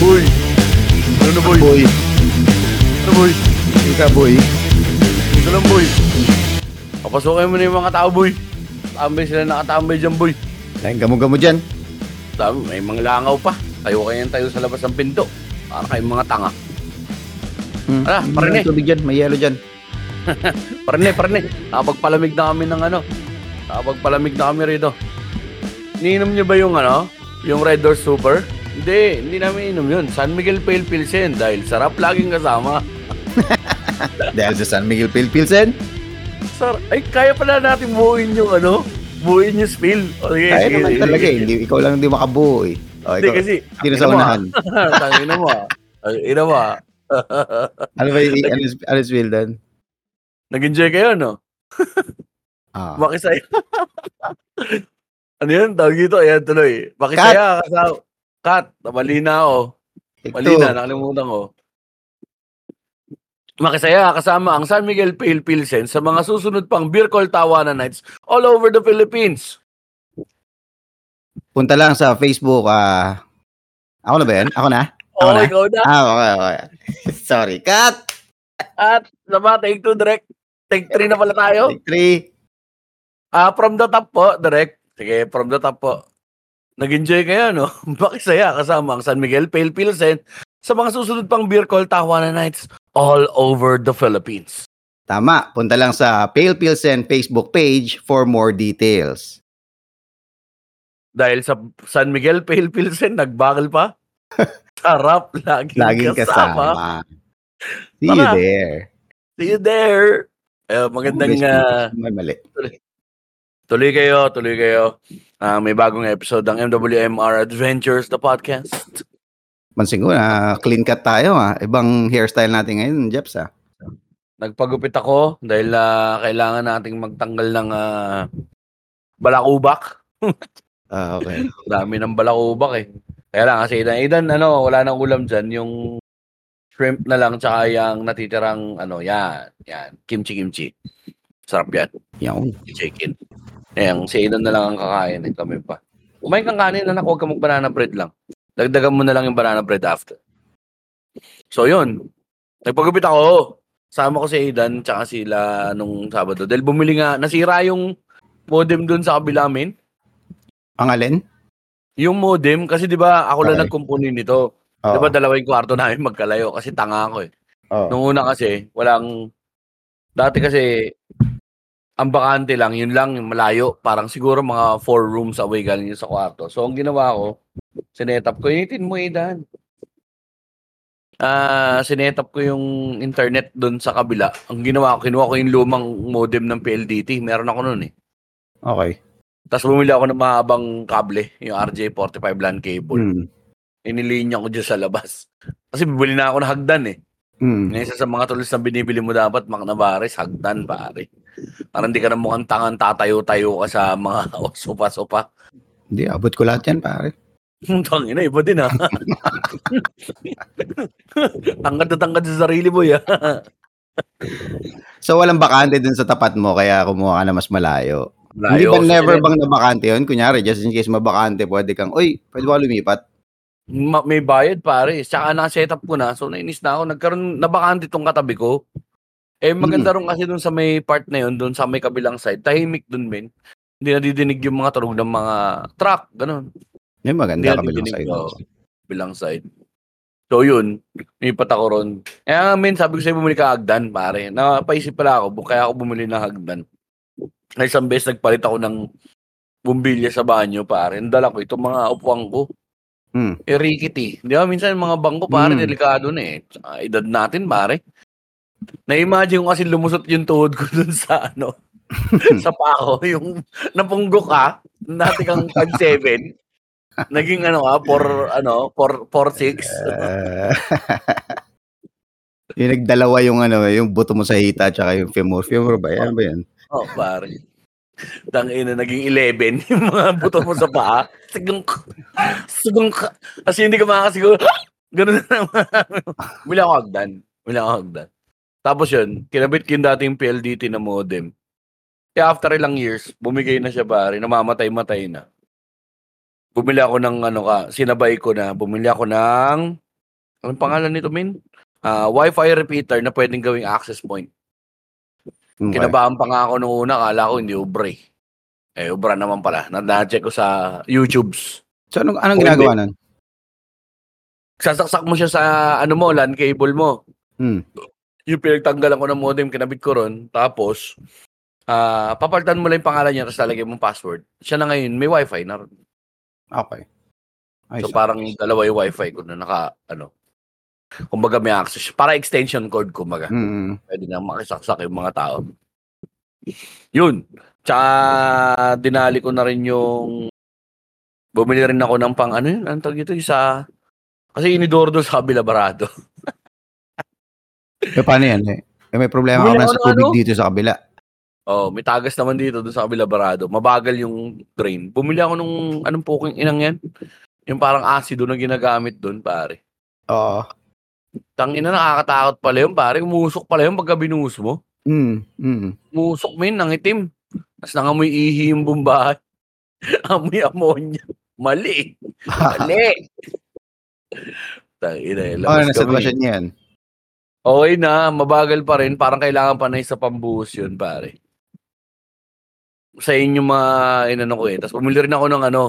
Boy! Ano boy? Boy, Ano boy? ika boy. Ito lang boy. Papasukin mo na yung mga tao boy. Tambay sila nakatambay dyan boy. Dahil gamo-gamo dyan. Sabi, may mga langaw pa. Tayo kayo tayo sa labas ng pinto. Para kayong mga tanga. Hmm. Ah, parinig. May tubig dyan, may yelo dyan. Parne, parne. Nakapagpalamig na kami ng ano. Nakapagpalamig na kami rito. Niinom niyo ba yung ano? Yung Red Door Super? Hindi, hindi namin inom yun. San Miguel Pale Pilsen dahil sarap laging kasama. Dahil sa San Miguel Pilpilsen. Sir, ay kaya pala natin buuin yung ano? Buuin yung spill. O, sige, Kaya sige, naman sige, talaga sige. eh. Hindi, ikaw lang hindi makabuo eh. O, Hindi kasi. sino sa Ina unahan? ah. Tangin na mo. ah. Tangin na mo. ah. Ano ba yung yung spill doon? Nag-enjoy kayo, no? Ah. Makisaya. Ano yun? Tawag dito. Ayan tuloy. Makisaya. Kasama. Kat. Mali na ako. Mali na. Nakalimutan ko. Makisaya kasama ang San Miguel Pale Pilsen sa mga susunod pang Beer Call Tawanan Nights all over the Philippines. punta lang sa Facebook. ah ako na ba yan? Ako na? Ako Oh, na? ikaw na. Ah, okay, okay. Sorry. Cut! At sama, take two direct. Take three na pala tayo. Take three. Ah, from the top po, direct. Sige, from the top po. Nag-enjoy kayo, no? Makisaya kasama ang San Miguel Pale Pilsen sa mga susunod pang Beer Call Tawanan Nights all over the Philippines. Tama. Punta lang sa Pale Pilsen Facebook page for more details. Dahil sa San Miguel Pale Pilsen, nagbagal pa. Sarap, laging, Laging kasama. kasama. See you there. See you there. Eh, magandang ah, May mali. Tuloy kayo, tuloy kayo. Ah, may bagong episode ng MWMR Adventures, the podcast. Pansin ko na clean cut tayo ah. Ibang hairstyle natin ngayon, Jeps ah. Nagpagupit ako dahil ah, kailangan nating magtanggal ng ah, balakubak. Ah, okay. Dami ng balakubak eh. Kaya lang kasi Idan, Idan ano, wala nang ulam dyan. Yung shrimp na lang tsaka yung natitirang ano, yan, yan, kimchi-kimchi. Sarap yan. Yan. chicken. Ayan, si Aidan na lang ang kakain. Eh, kami pa. Kumain kang kanin, anak. Huwag ka mag-banana bread lang. Dagdagan mo na lang yung banana bread after. So, yun. Nagpagupit ako. Sama ko si Aidan tsaka sila nung Sabado. Dahil bumili nga, nasira yung modem dun sa kabila amin. Ang alin? Yung modem, kasi di ba ako lang Okay. nagkumpuni nito. Di ba dalawa yung kwarto namin magkalayo kasi tanga ako eh. Oo. Nung una kasi, walang, dati kasi, ang bakante lang, yun lang, yung malayo. Parang siguro mga four rooms away galing yun sa kwarto. So, ang ginawa ko, sinetap ko, initin mo, Idan. Ah, sinetap ko yung internet doon sa kabila. Ang ginawa ko, kinuha ko yung lumang modem ng PLDT. Meron ako noon eh. Okay. Tapos bumili ako ng mahabang kable, yung RJ45 LAN cable. Hmm. Inilinya ko dyan sa labas. Kasi bibili na ako ng hagdan eh. Hmm. Isa sa mga tulis na binibili mo dapat, Macnabares, hagdan, pare. Parang hindi ka na mukhang tangan tatayo-tayo ka sa mga sopa-sopa. Hindi, abot ko lahat yan, pare. Tangin na, iba din ha. tangkad na tangkad sa sarili mo, ya. So, walang bakante dun sa tapat mo, kaya kumuha ka na mas malayo. Hindi Layo ba never bang nabakante yun? Kunyari, just in case mabakante, pwede kang, uy, pwede ba lumipat? Ma- may bayad, pare. Tsaka na-set up ko na. So, nainis na ako. Nagkaroon, nabakante tong katabi ko. Eh, maganda rin kasi dun sa may part na yun, dun sa may kabilang side. Tahimik dun, men. Hindi nadidinig yung mga tunog ng mga truck, ganun. Yung Hindi maganda kabilang side. ko. Bilang side. So yun, nipat ako ron. Kaya nga, men, sabi ko sa'yo bumili ka hagdan, pare. Napaisip pala ako, kaya ako bumili ng hagdan. Na isang beses nagpalit ako ng bumbilya sa banyo, pare. Nandala ko itong mga upuan ko. Hmm. Eh, rickety. Di ba, minsan yung mga bangko, pare, Hmm. delikado na eh. Edad natin, pare. Na-imagine ko kasi lumusot yung tuhod ko dun sa ano, sa pako, yung napunggo ka, dati kang tag 7, naging ano ka, for, ano, for, for 6. Ah. yung nagdalawa yung ano, yung buto mo sa hita tsaka yung femur. Femur ba? Yan ba yan? Oh, pare. Tangina, naging 11 yung mga buto mo sa paa. Sigung, sigung, kasi hindi ka makakasiguro. Ganun na naman. Bili ako hagdan. Bili ako hagdan. Tapos yun, kinabit ko yung dating PLDT na modem. Kaya after ilang years, bumigay na siya pare, namamatay-matay na. bumili ako ng ano ka, sinabay ko na, bumili ako ng, anong pangalan nito, Min? Ah, Wi-Fi repeater na pwedeng gawing access point. Okay. Kinabahan pa nga ako nung una, kala ko hindi ubra eh. Ubra naman pala. Na- Na-check ko sa YouTube's. So, anong, anong Kung ginagawa nun? Sasaksak mo siya sa ano mo, LAN cable mo. Hmm. Yung pinagtanggalan ko ng modem, kinabit ko ron. Tapos, ah papalitan mo lang yung pangalan niya, tapos lalagyan mo password. Siya na ngayon, may wifi na ron. Okay. Ay, So parang dalawa yung wifi ko na naka, ano, kumbaga may access. Para extension code, kumbaga. Mm, Pwede na makisaksak yung mga tao. Yun. Tsaka dinali ko na rin yung bumili rin ako ng pang ano yun, ang tawag ito, isa kasi inidoro doon sa Bilabarado. eh, paano yan? Eh? Eh, may problema na ako sa tubig ano? dito sa kabila. Oh, may tagas naman dito doon sa Bilabarado. Mabagal yung drain. Bumili ako nung anong puking inang yan? Yung parang asido na ginagamit doon, pare. Oo. Tang ina nakakatakot pala yun, pare. Umusok pala yun pagka binuhos mo. Mm, mm. Umusok min, ng itim. Tapos nangamoy ihi yung bumbahay. Amoy ammonia. Mali. Mali. Tang ina, Ano labas na kami. sitwasyon yan? Okay na, mabagal pa rin. Parang kailangan pa na isa pambuhos yun, pare. Sa inyo mga inano ko eh. Tapos bumili rin ako ng ano,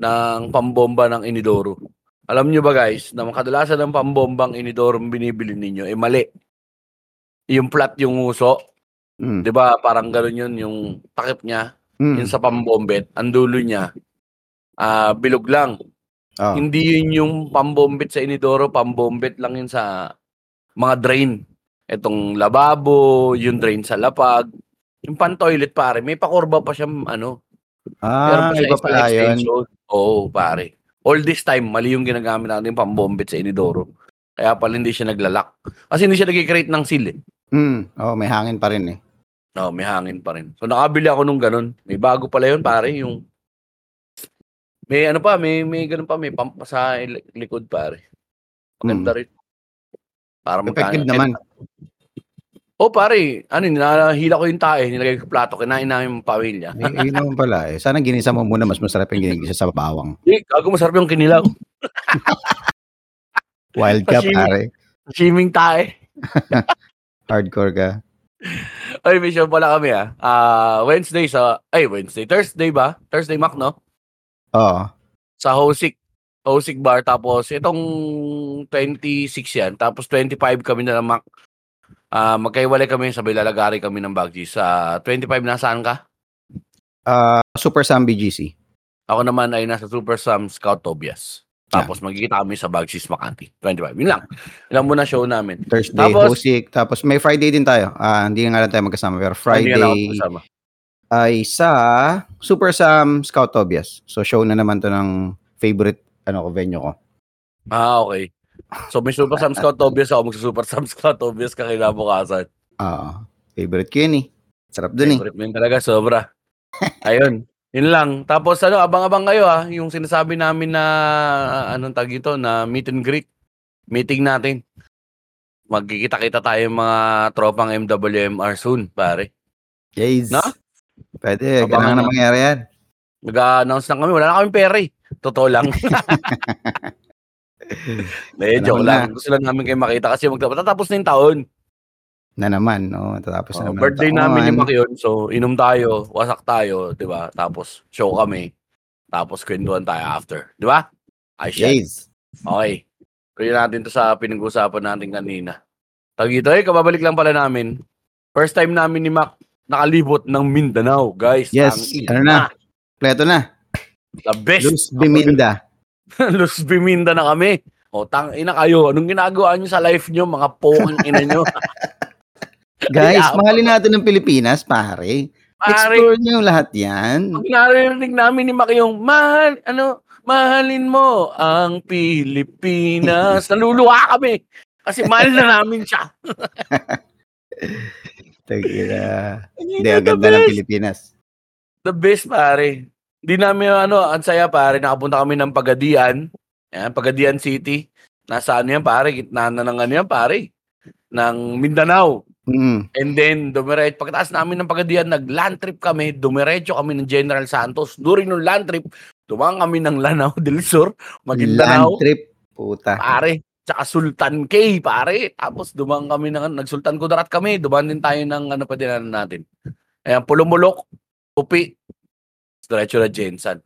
ng pambomba ng Inidoro. Alam nyo ba guys, na kadalasan ng pambombang Inidoro binibili ninyo, eh mali. Yung flat yung uso, Mm, 'di ba? Parang gano'n yun yung takip niya, mm. yun sa pambombet, ang dulo niya ah bilog lang. Oh. Hindi yun yung pambombet sa Inidoro, pambombet lang yun sa mga drain. Etong lababo, yung drain sa lapag, yung pan-toilet pare, may pakurba pa siya ano. Ah, pa iba pala yun. Oo, pare. All this time, mali yung ginagamit natin yung pambombet sa Inidoro. Kaya pala hindi siya naglalak. Kasi hindi siya nag-create ng seal eh. Mm. Oh, may hangin pa rin eh. No, may hangin pa rin. So nakabili ako nung ganun. May bago pala yun, pare, yung may ano pa, may may ganun pa, may pump sa likod, pare. Maganda rin. Para Effective naman. Oh, pare, ano, nahila ko yung tae, nilagay ko plato, kinain namin yung pamilya. Eh, yun naman pala eh. Sana ginisa mo muna, mas masarap yung ginigisa sa bawang. Eh, gago masarap yung kinilaw. Wild ka, Sashimi. pare. Swimming tae. Hardcore ka. Ay, may show pala kami ah. Ah, Wednesday sa, ay, Wednesday, Thursday ba? Thursday, Mac, no? Oo. sa Hosik Hosik Bar tapos itong 26 yan tapos 25 kami na Mac ah magkaiwalay kami sabay lalagari kami ng Baggi sa 25 nasaan ka Ah, Super Sam BGC. ako naman ay nasa Super Sam Scout Tobias tapos magkikita kami sa Bagsis Makati 25 yun lang yun lang muna show namin Thursday, Tapos- Hosik. Tapos may Friday din tayo. Ah, hindi nga lang tayo magkasama. Pero Friday ay sa Super Sam Scout Tobias. So show na naman to ng favorite ano ko venue ko. ah okay so may Super Sam Scout Tobias ako magsa Super Sam Scout Tobias kakinabukasan Ah, favorite ko yun eh. Sarap dun eh. Favorite mo talaga, sobra. Ayun. Yun lang. Tapos ano, abang-abang kayo ah, yung sinasabi namin na anong tag ito, na meet and greet. Meeting natin. Magkikita-kita tayo mga tropang MWMR soon, pare. Yes. Na? Pwede, Abangan kailangan na. mangyari yan. Nag-announce lang kami, wala na kaming pera eh. Totoo lang. Eh, joke lang. Gusto lang namin kayo makita kasi magtatapos na yung taon. Na naman, no? Tatapos na Oh, naman. birthday taon. namin ni Mac yun. So, inom tayo, wasak tayo, di ba? Tapos, show kami. Tapos, kwentuhan tayo after. Di ba? Shit. Yes. Okay. Kunin natin to sa pinag-usapan natin kanina. Tagito, eh, kababalik lang pala namin. First time namin ni Mac nakalibot ng Mindanao, guys. Yes. Ano na? Pleto na. The best. Luz Biminda. Luz Biminda na kami. O, tang ina kayo. Anong ginagawa nyo sa life nyo, mga pokang ina nyo? Guys, Yeah. mahalin natin ng Pilipinas, pare. Pare, Explore nyo lahat yan. pag narinig namin ni Mac yung, mahal, ano, mahalin mo ang Pilipinas. Naluluha kami. Kasi mahal na namin siya. Tagina. Hindi, ang ganda ng. Pilipinas. The best, pare. Di namin, ano, ang saya, pare. Nakapunta kami ng Pagadian. Yan, Pagadian City. Nasa ano yan, pare? Gitna na ng ano yan, pare. Ng Mindanao. Mm. And then, dumiretso, pagkatapos namin ng Pagadian, nag-land trip kami, dumiretso kami ng General Santos. During ng land trip, tumang kami ng Lanao del Sur, Maguindanao, Land trip. Puta. pare, tsaka Sultan K, pare. Tapos dumang kami ng, nag-Sultan Kudarat kami, dumaan din tayo ng ano pa din natin. Ayan, Pulumulok, Upi, diretso na Jensan.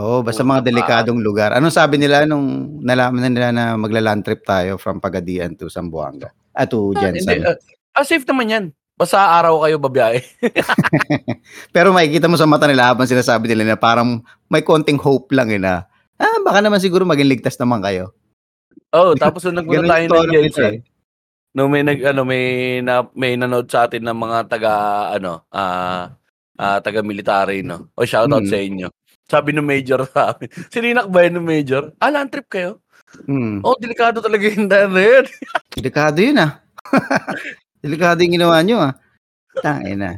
Oo, basta Puta, mga delikadong lugar. Anong sabi nila nung nalaman na nila na magla-land trip tayo from Pagadian to Zamboanga? Ah, to Ah, hindi, Jensen. ah, ah, safe naman yan. Basta araw kayo babiyahe. Pero makikita mo sa mata nila habang sinasabi nila na parang may konting hope lang eh na, ah, baka naman siguro maging ligtas naman kayo. oh, tapos nung nagpunta Ganun tayo yung ng tono nila Jensen, eh. no may nag ano may na, may nanood sa atin ng mga taga ano ah ah, taga military no. O shout out Mm. sa inyo. Sabi ng major sa amin. Sininak ba yun ng major? Ah, land trip kayo? Hmm. Oh, delikado talaga yung daan na yun. Delikado yun ah. Delikado yung ginawa nyo ah. Tangin na.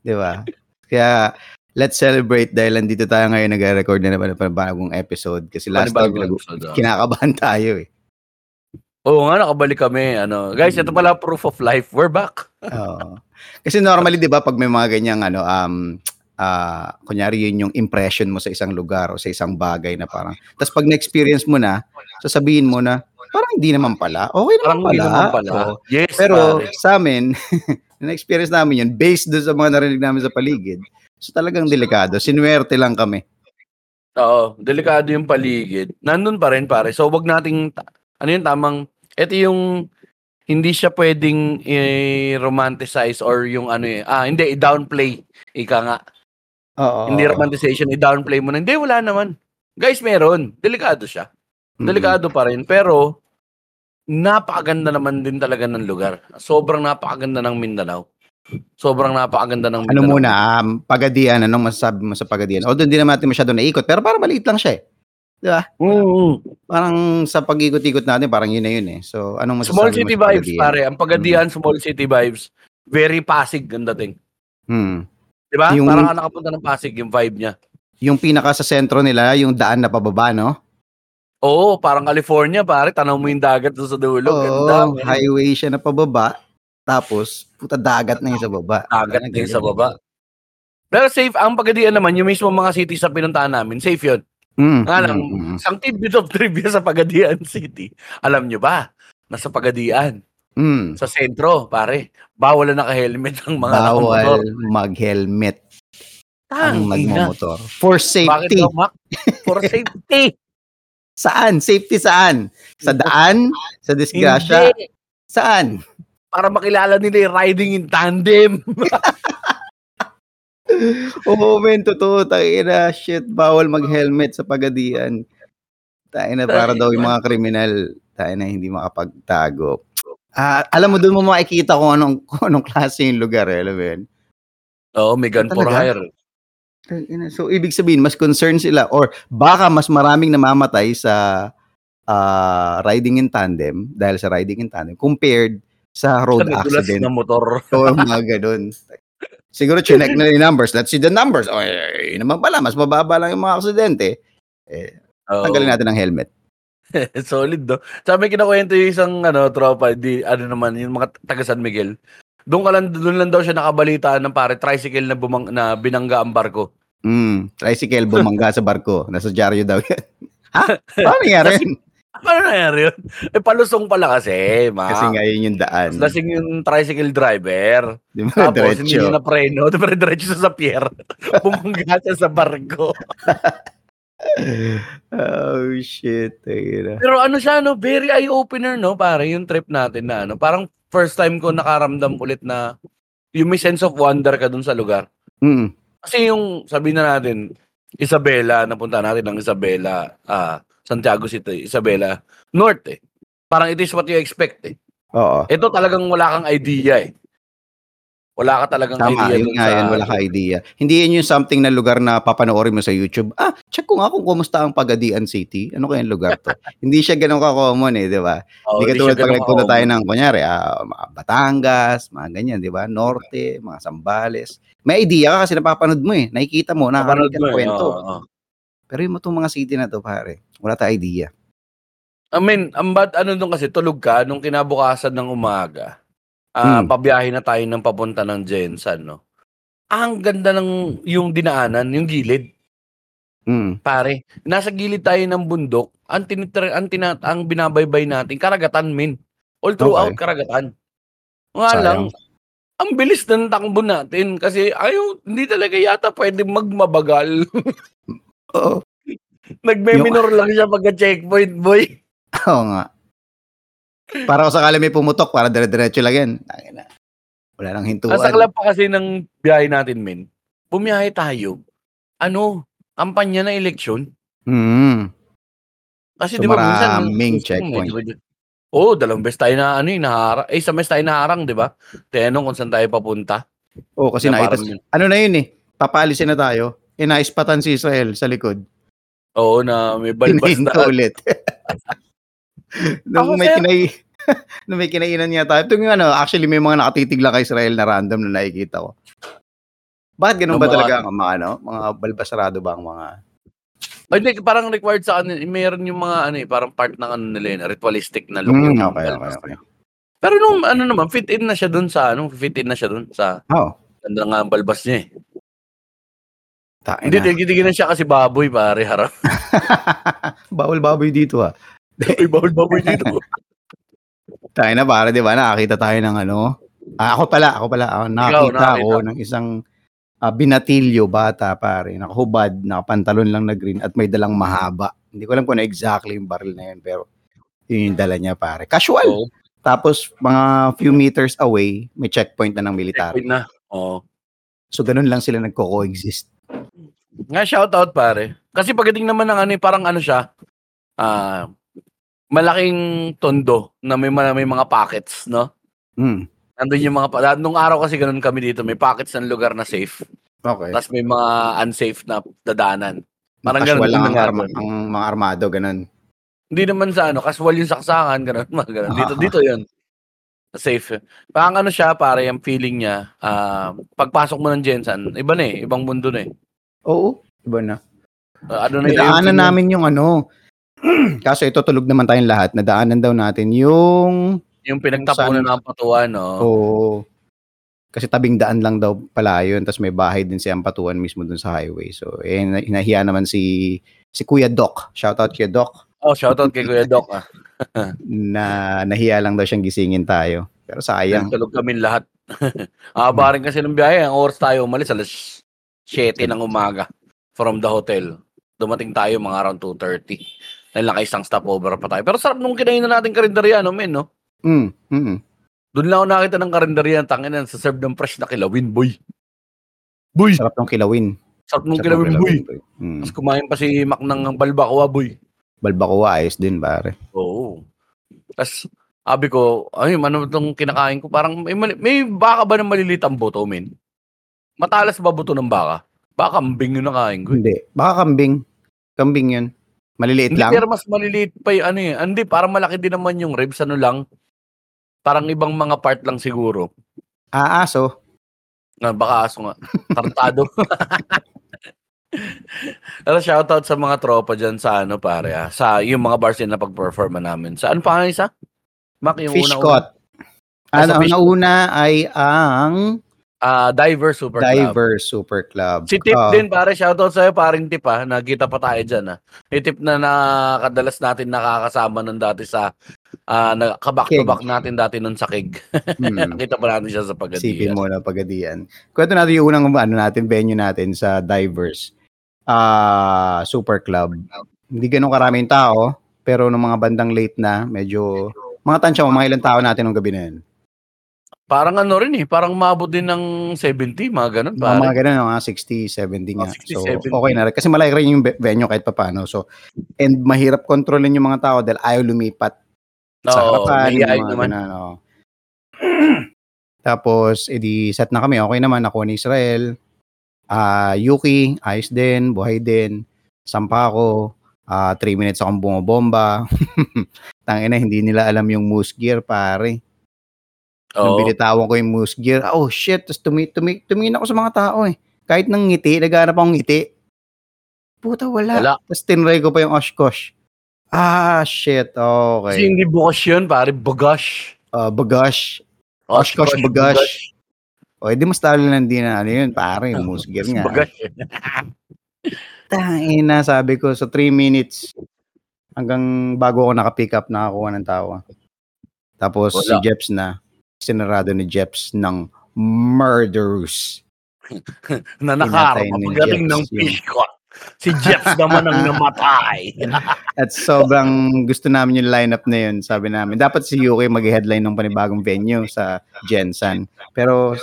Di ba? Kaya, let's celebrate dahil nandito tayo ngayon nag-record na naman ng panibagong episode. Kasi last time, Panibagong nag- episode, ah. kinakabahan tayo eh. Oo nga, nakabalik kami. Ano. Guys, ito pala proof of life. We're back. Oo. Kasi normally, di ba, pag may mga ganyang, ano, um, ah kunyari yun yung impression mo sa isang lugar o sa isang bagay na parang, tapos pag na-experience mo na, sasabihin mo na, parang hindi naman pala. Okay naman Parang pala. naman pala. Oo. Yes, Pero pare. sa amin, na-experience namin yun based doon sa mga narinig namin sa paligid. So talagang delikado. Sinuwerte lang kami. Oo, delikado yung paligid. Nandun pa rin, pare. So, wag nating, ano yung tamang, ito yung, hindi siya pwedeng i-romanticize or yung ano eh, ah, hindi, i-downplay. Ika nga. Oo. Hindi romanticization, i-downplay mo na. Hindi, wala naman. Guys, meron. Delikado siya. Delikado pa rin. Pero, napakaganda naman din talaga ng lugar. Sobrang napakaganda ng Mindanao. Sobrang napakaganda ng Ano Mindanao. muna, um, Pagadian, anong masasabi mo sa Pagadian? Although hindi naman natin masyado naikot, pero parang maliit lang siya eh. Mm, Parang sa pag-ikot-ikot natin, parang yun na yun eh. So, anong masasabi Small mo city sa vibes, Pagadian? pare. Ang Pagadian, small city vibes. Very Pasig ang dating. Hmm. Di ba? Yung- Parang ka nakapunta ng Pasig, yung vibe niya. Yung pinaka sa sentro nila, yung daan na pababa, no? Oo, parang California, pare. Tanaw mo yung dagat doon sa dulo. Ganda. Oo, man. highway siya na pababa. Tapos, puta dagat na yung sa baba. Dagat din sa baba. Pero safe, ang Pagadian naman, yung mismo mga cities sa pinuntahan namin, safe yun. Mm, Nga lang, mm, mm, isang tidbit of trivia sa Pagadian City. Alam nyo ba? Nasa Pagadian, mm. sa sentro, pare. Bawal na naka-helmet ang mga. Bawal mag-helmet ang nagmumotor. For safety. Mac? For safety. Saan? Safety saan? Sa daan? Sa disgrasya? Hindi. Saan? Para makilala nila yung riding in tandem. Oo, men, totoo. Tangina, shit. Bawal mag-helmet sa pagadian. Tangina, para daw yung mga kriminal, tangina, hindi makapagtago. Ah, alam mo, doon mo makikita kung anong, kung anong klase yung lugar, eh, alam mo yun? Oo, may gun for Talaga? hire. Tangina, So, ibig sabihin, mas concerned sila or baka mas maraming namamatay sa ah, riding in tandem dahil sa riding in tandem compared sa road Sa accident. na motor. O mga ganun. Siguro chinek na yung numbers. Let's see the numbers. O, eh, yun naman pala, mas mababa lang yung mga aksidente. Eh, Oo. tanggalin natin ang helmet. Solid, no? Sabi kinakwento yung isang ano, tropa, di, ano naman, yung mga taga San Miguel. Doon ka lang, doon lang daw siya nakabalitaan ng pare, tricycle na, bumang, na binangga ang barko. Mm, tricycle bumangga sa barko. Nasa dyaryo daw yan. ha? Paano nangyari? Paano nangyari yun? Eh, palusong pala kasi, ma. Kasi nga yun yung daan. Lasing yung tricycle driver. Di ba? Tapos, hindi Diretso. niya na preno. Diretso siya sa pier. Bumangga siya sa barko. oh, shit. Pero ano siya, no? Very eye-opener, no? Pare, yung trip natin na, ano? Parang first time ko nakaramdam ulit na yung may sense of wonder ka dun sa lugar. Mm. Kasi yung, sabi na natin, Isabela, napunta natin ng Isabela, ah, Santiago City, Isabela, North eh. Parang it is what you expect eh. Oo. Ito talagang wala kang idea eh. Wala ka talagang Tama, idea yun dun nga sa- yan, wala ka idea. Hindi yun yung something na lugar na papanoorin mo sa YouTube. Ah, check ko nga kung kumusta ang Pagadian City. Ano kayang lugar to? hindi siya ganun ka-common eh, di ba? Oh, Hindi ka siya tulad pag nagpunta tayo ng, kunyari, ah, Batangas, mga ganyan, di ba? Norte, mga Sambales. May idea ka kasi napapanood mo eh. Nakikita mo, nakakarinig ka ng eh, kwento. oo, oo. Pero yung itong mga city na to, pare, wala tayong idea. I mean, ang bad, ano doon kasi, tulog ka, nung kinabukasan ng umaga, ah, Hmm. pabiyahe na tayo ng papunta ng Jensan, no? Ang ganda ng yung dinaanan, yung gilid. Mm. Pare, nasa gilid tayo ng bundok, ang, tinitra, ang, tina, ang binabaybay natin, karagatan, min. All throughout, Okay. karagatan. Nga Sayang. lang, ang bilis ng takbo natin kasi ayaw, hindi talaga yata pwede magmabagal. Oo. Nagme-minor lang siya pagka-checkpoint, boy. Oo nga. Para kung sakali may pumutok, para dire-diretso lang yan. Wala nang hintuan. Ang saklap pa kasi ng biyahe natin, men. Bumiyahe tayo. Ano? Kampanya na eleksyon. Mm. Kasi So, di ba minsan... maraming minsan checkpoint. Oo, oh, dalawang beses tayo na ano, eh, naharang. Eh, isang beses tayo naharang, di ba? Tinanong kung saan tayo papunta. Oo, kasi Na nakita, parang- ano na yun eh, papalisin na tayo. Eh, naispatan si Israel sa likod. Oo, na may balbas na. ulit. nung Ako, may sir. kinay nung may kinainan niya tayo. Ito yung ano, actually may mga nakatitig lang kay Israel na random na nakikita ko. Bakit ganun Yung ba mga- talaga ang mga ano, mga balbasarado ba ang mga Ay, Hindi, parang required sa kanila. Meron yung mga ano eh, parang part ng ano nila yun, ritualistic na look. Mm, okay, okay, okay. nila. Pero nung ano naman, fit in na siya dun sa ano, fit in na siya dun sa Oh, ganda nga ang balbas niya eh. Tain Hindi, na. tigitigin na siya kasi baboy, pare, harap. Bawal baboy dito ah. Ay, bawal baboy dito. Tayo na para, di ba? Nakakita tayo ng ano. Ah, ako pala, ako pala. Ako, nakakita nakakita. ako ng isang ah, binatilyo bata, pare. Nakahubad, nakapantalon lang na green at may dalang mahaba. Hindi ko alam kung ano exactly yung baril na yun, pero yun yung dala niya, pare. Casual. Oo, Tapos, mga few meters away, may checkpoint na ng military. checkpoint na. Oo. So, ganun lang sila nagko-coexist. Nga, shoutout, pare. Kasi pagdating naman ng ano, eh, parang ano siya, ah, malaking tondo na may, may mga pockets, no? Hmm. Nandun yung mga, pa- nung araw kasi ganun kami dito, may pockets ng lugar na safe. Okay. Tapos may mga unsafe na dadaanan. Parang Casual ganun lang ang, arma- ang mga armado, ganun. Hindi naman sa ano, casual yung saksakan, ganun, mga ganun. Dito, Ah. dito yun. Safe. Parang ano siya, para yung feeling niya, ah, pagpasok mo ng Jensen, iba na eh, ibang mundo na eh. Oo, iba na. Ah, ano na Nadaanan yung- namin yung ano. Kaso ito tulog naman tayong lahat. Nadaanan daw natin yung Yung pinagtapunan ng patuan, no? Oo. Kasi tabing daan lang daw pala yun. Tapos may bahay din si Ampatuan mismo dun sa highway. So, eh, na- hinahiya naman si si Kuya Doc. Shoutout Kuya Doc. Oh, shoutout kay Kuya Doc. Ah. Na nahiya lang daw siyang gisingin tayo. Pero sayang. Tulog kami lahat. ah, rin kasi ng biyahe. Ang oras tayo umalis, alas 7 ng umaga from the hotel. Dumating tayo mga around 2.30. Dahil naka isang stopover pa tayo. Pero sarap nung kinain na natin karinderya, no, men, no? Mm, mm, Doon lang ako nakita ng karinderya, tangin na, sa serve ng fresh na kilawin, boy. Boy! Sarap ng kilawin. Sarap nung kilawin, boy. boy. Mm. Tapos kumain pa si Mac ng balbacoa, boy. Balbacoa, ayos din, pare. Oo. Tapos, sabi ko, ay, ano itong kinakain ko? Parang, may, may baka ba ng maliliit ang men? Matalas ba buto ng baka? Baka kambing yung nakain ko. eh. Hindi. Baka kambing. Kambing yun. Maliliit Hindi, lang. pero mas maliliit pa yung ano eh. Hindi, parang malaki din naman yung ribs, ano lang. Parang ibang mga part lang siguro. Ah, aso. Na baka aso nga. Tartado. Pero shoutout sa mga tropa dyan sa ano pare ah. Sa yung mga bars din na pag-performa namin. Sa ano pa nga isa? Mac, yung Fish una caught. Ah, Ano, ang nauna ay ang Ah, Diver Super Club. Diver Super Club. Si Tip Ah, din pare, shoutout sa'yo paring Tip ha. Nagkita pa tayo dyan ha. Yung Tip na nakadalas natin nakakasama nun dati sa ah na, kaback to back natin dati nun sa keg. hmm. Nakita pa natin siya sa Sipin Pagadian. mo na pagadian. Kwento natin yung unang ano natin, venue natin sa Divers ah Super Club. Hindi ganun karaming tao, pero nung mga bandang late na, medyo mga tansya mo, mga ilang tao natin nung gabi na yun. Parang ano rin eh, parang maabot din ng 70, mga ganun Mga, pare. mga ganun, mga 60, 70 nga. Oh, 60, so, 70. okay na rin. Kasi malaki rin yung ve- venue kahit papano. So, and mahirap kontrolin yung mga tao dahil ayaw lumipat sa Oo, harapan. mga naman. ganun, oo. Tapos, edi set na kami. Okay naman. Ako ni Israel. Ah, Yuki, ayos din. Buhay din. Sampa ako. Ah, 3 minutes akong bumabomba. Tangina, hindi nila alam yung moose gear, pare. Nung Oo. binitawan ko yung moose gear, oh shit, tapos tumi, tumi, tumingin ako sa mga tao eh. Kahit nang ngiti, naghanap akong ngiti. Puta, wala. Wala. Tapos tinry ko pa yung Oshkosh. Ah, shit, Kasi okay. hindi bukas yun, pare, bugash. Uh, bagosh. Oshkosh Bagash. O, edi mas talo lang din na ano yun, pare, musgir nga. Bagash. Tangina, sabi ko, sa 3 minutes, hanggang bago ako naka-pick up, nakakuha ng tawa. Tapos si Wala. Jeps na, sinarado ni Jeps ng murderous. na nakarap pagdating Jeps ng ko. Si Jeps naman ang namatay. At sobrang gusto namin yung lineup na yun. Sabi namin, dapat si Yuki mag-headline ng panibagong venue sa Jensen. Pero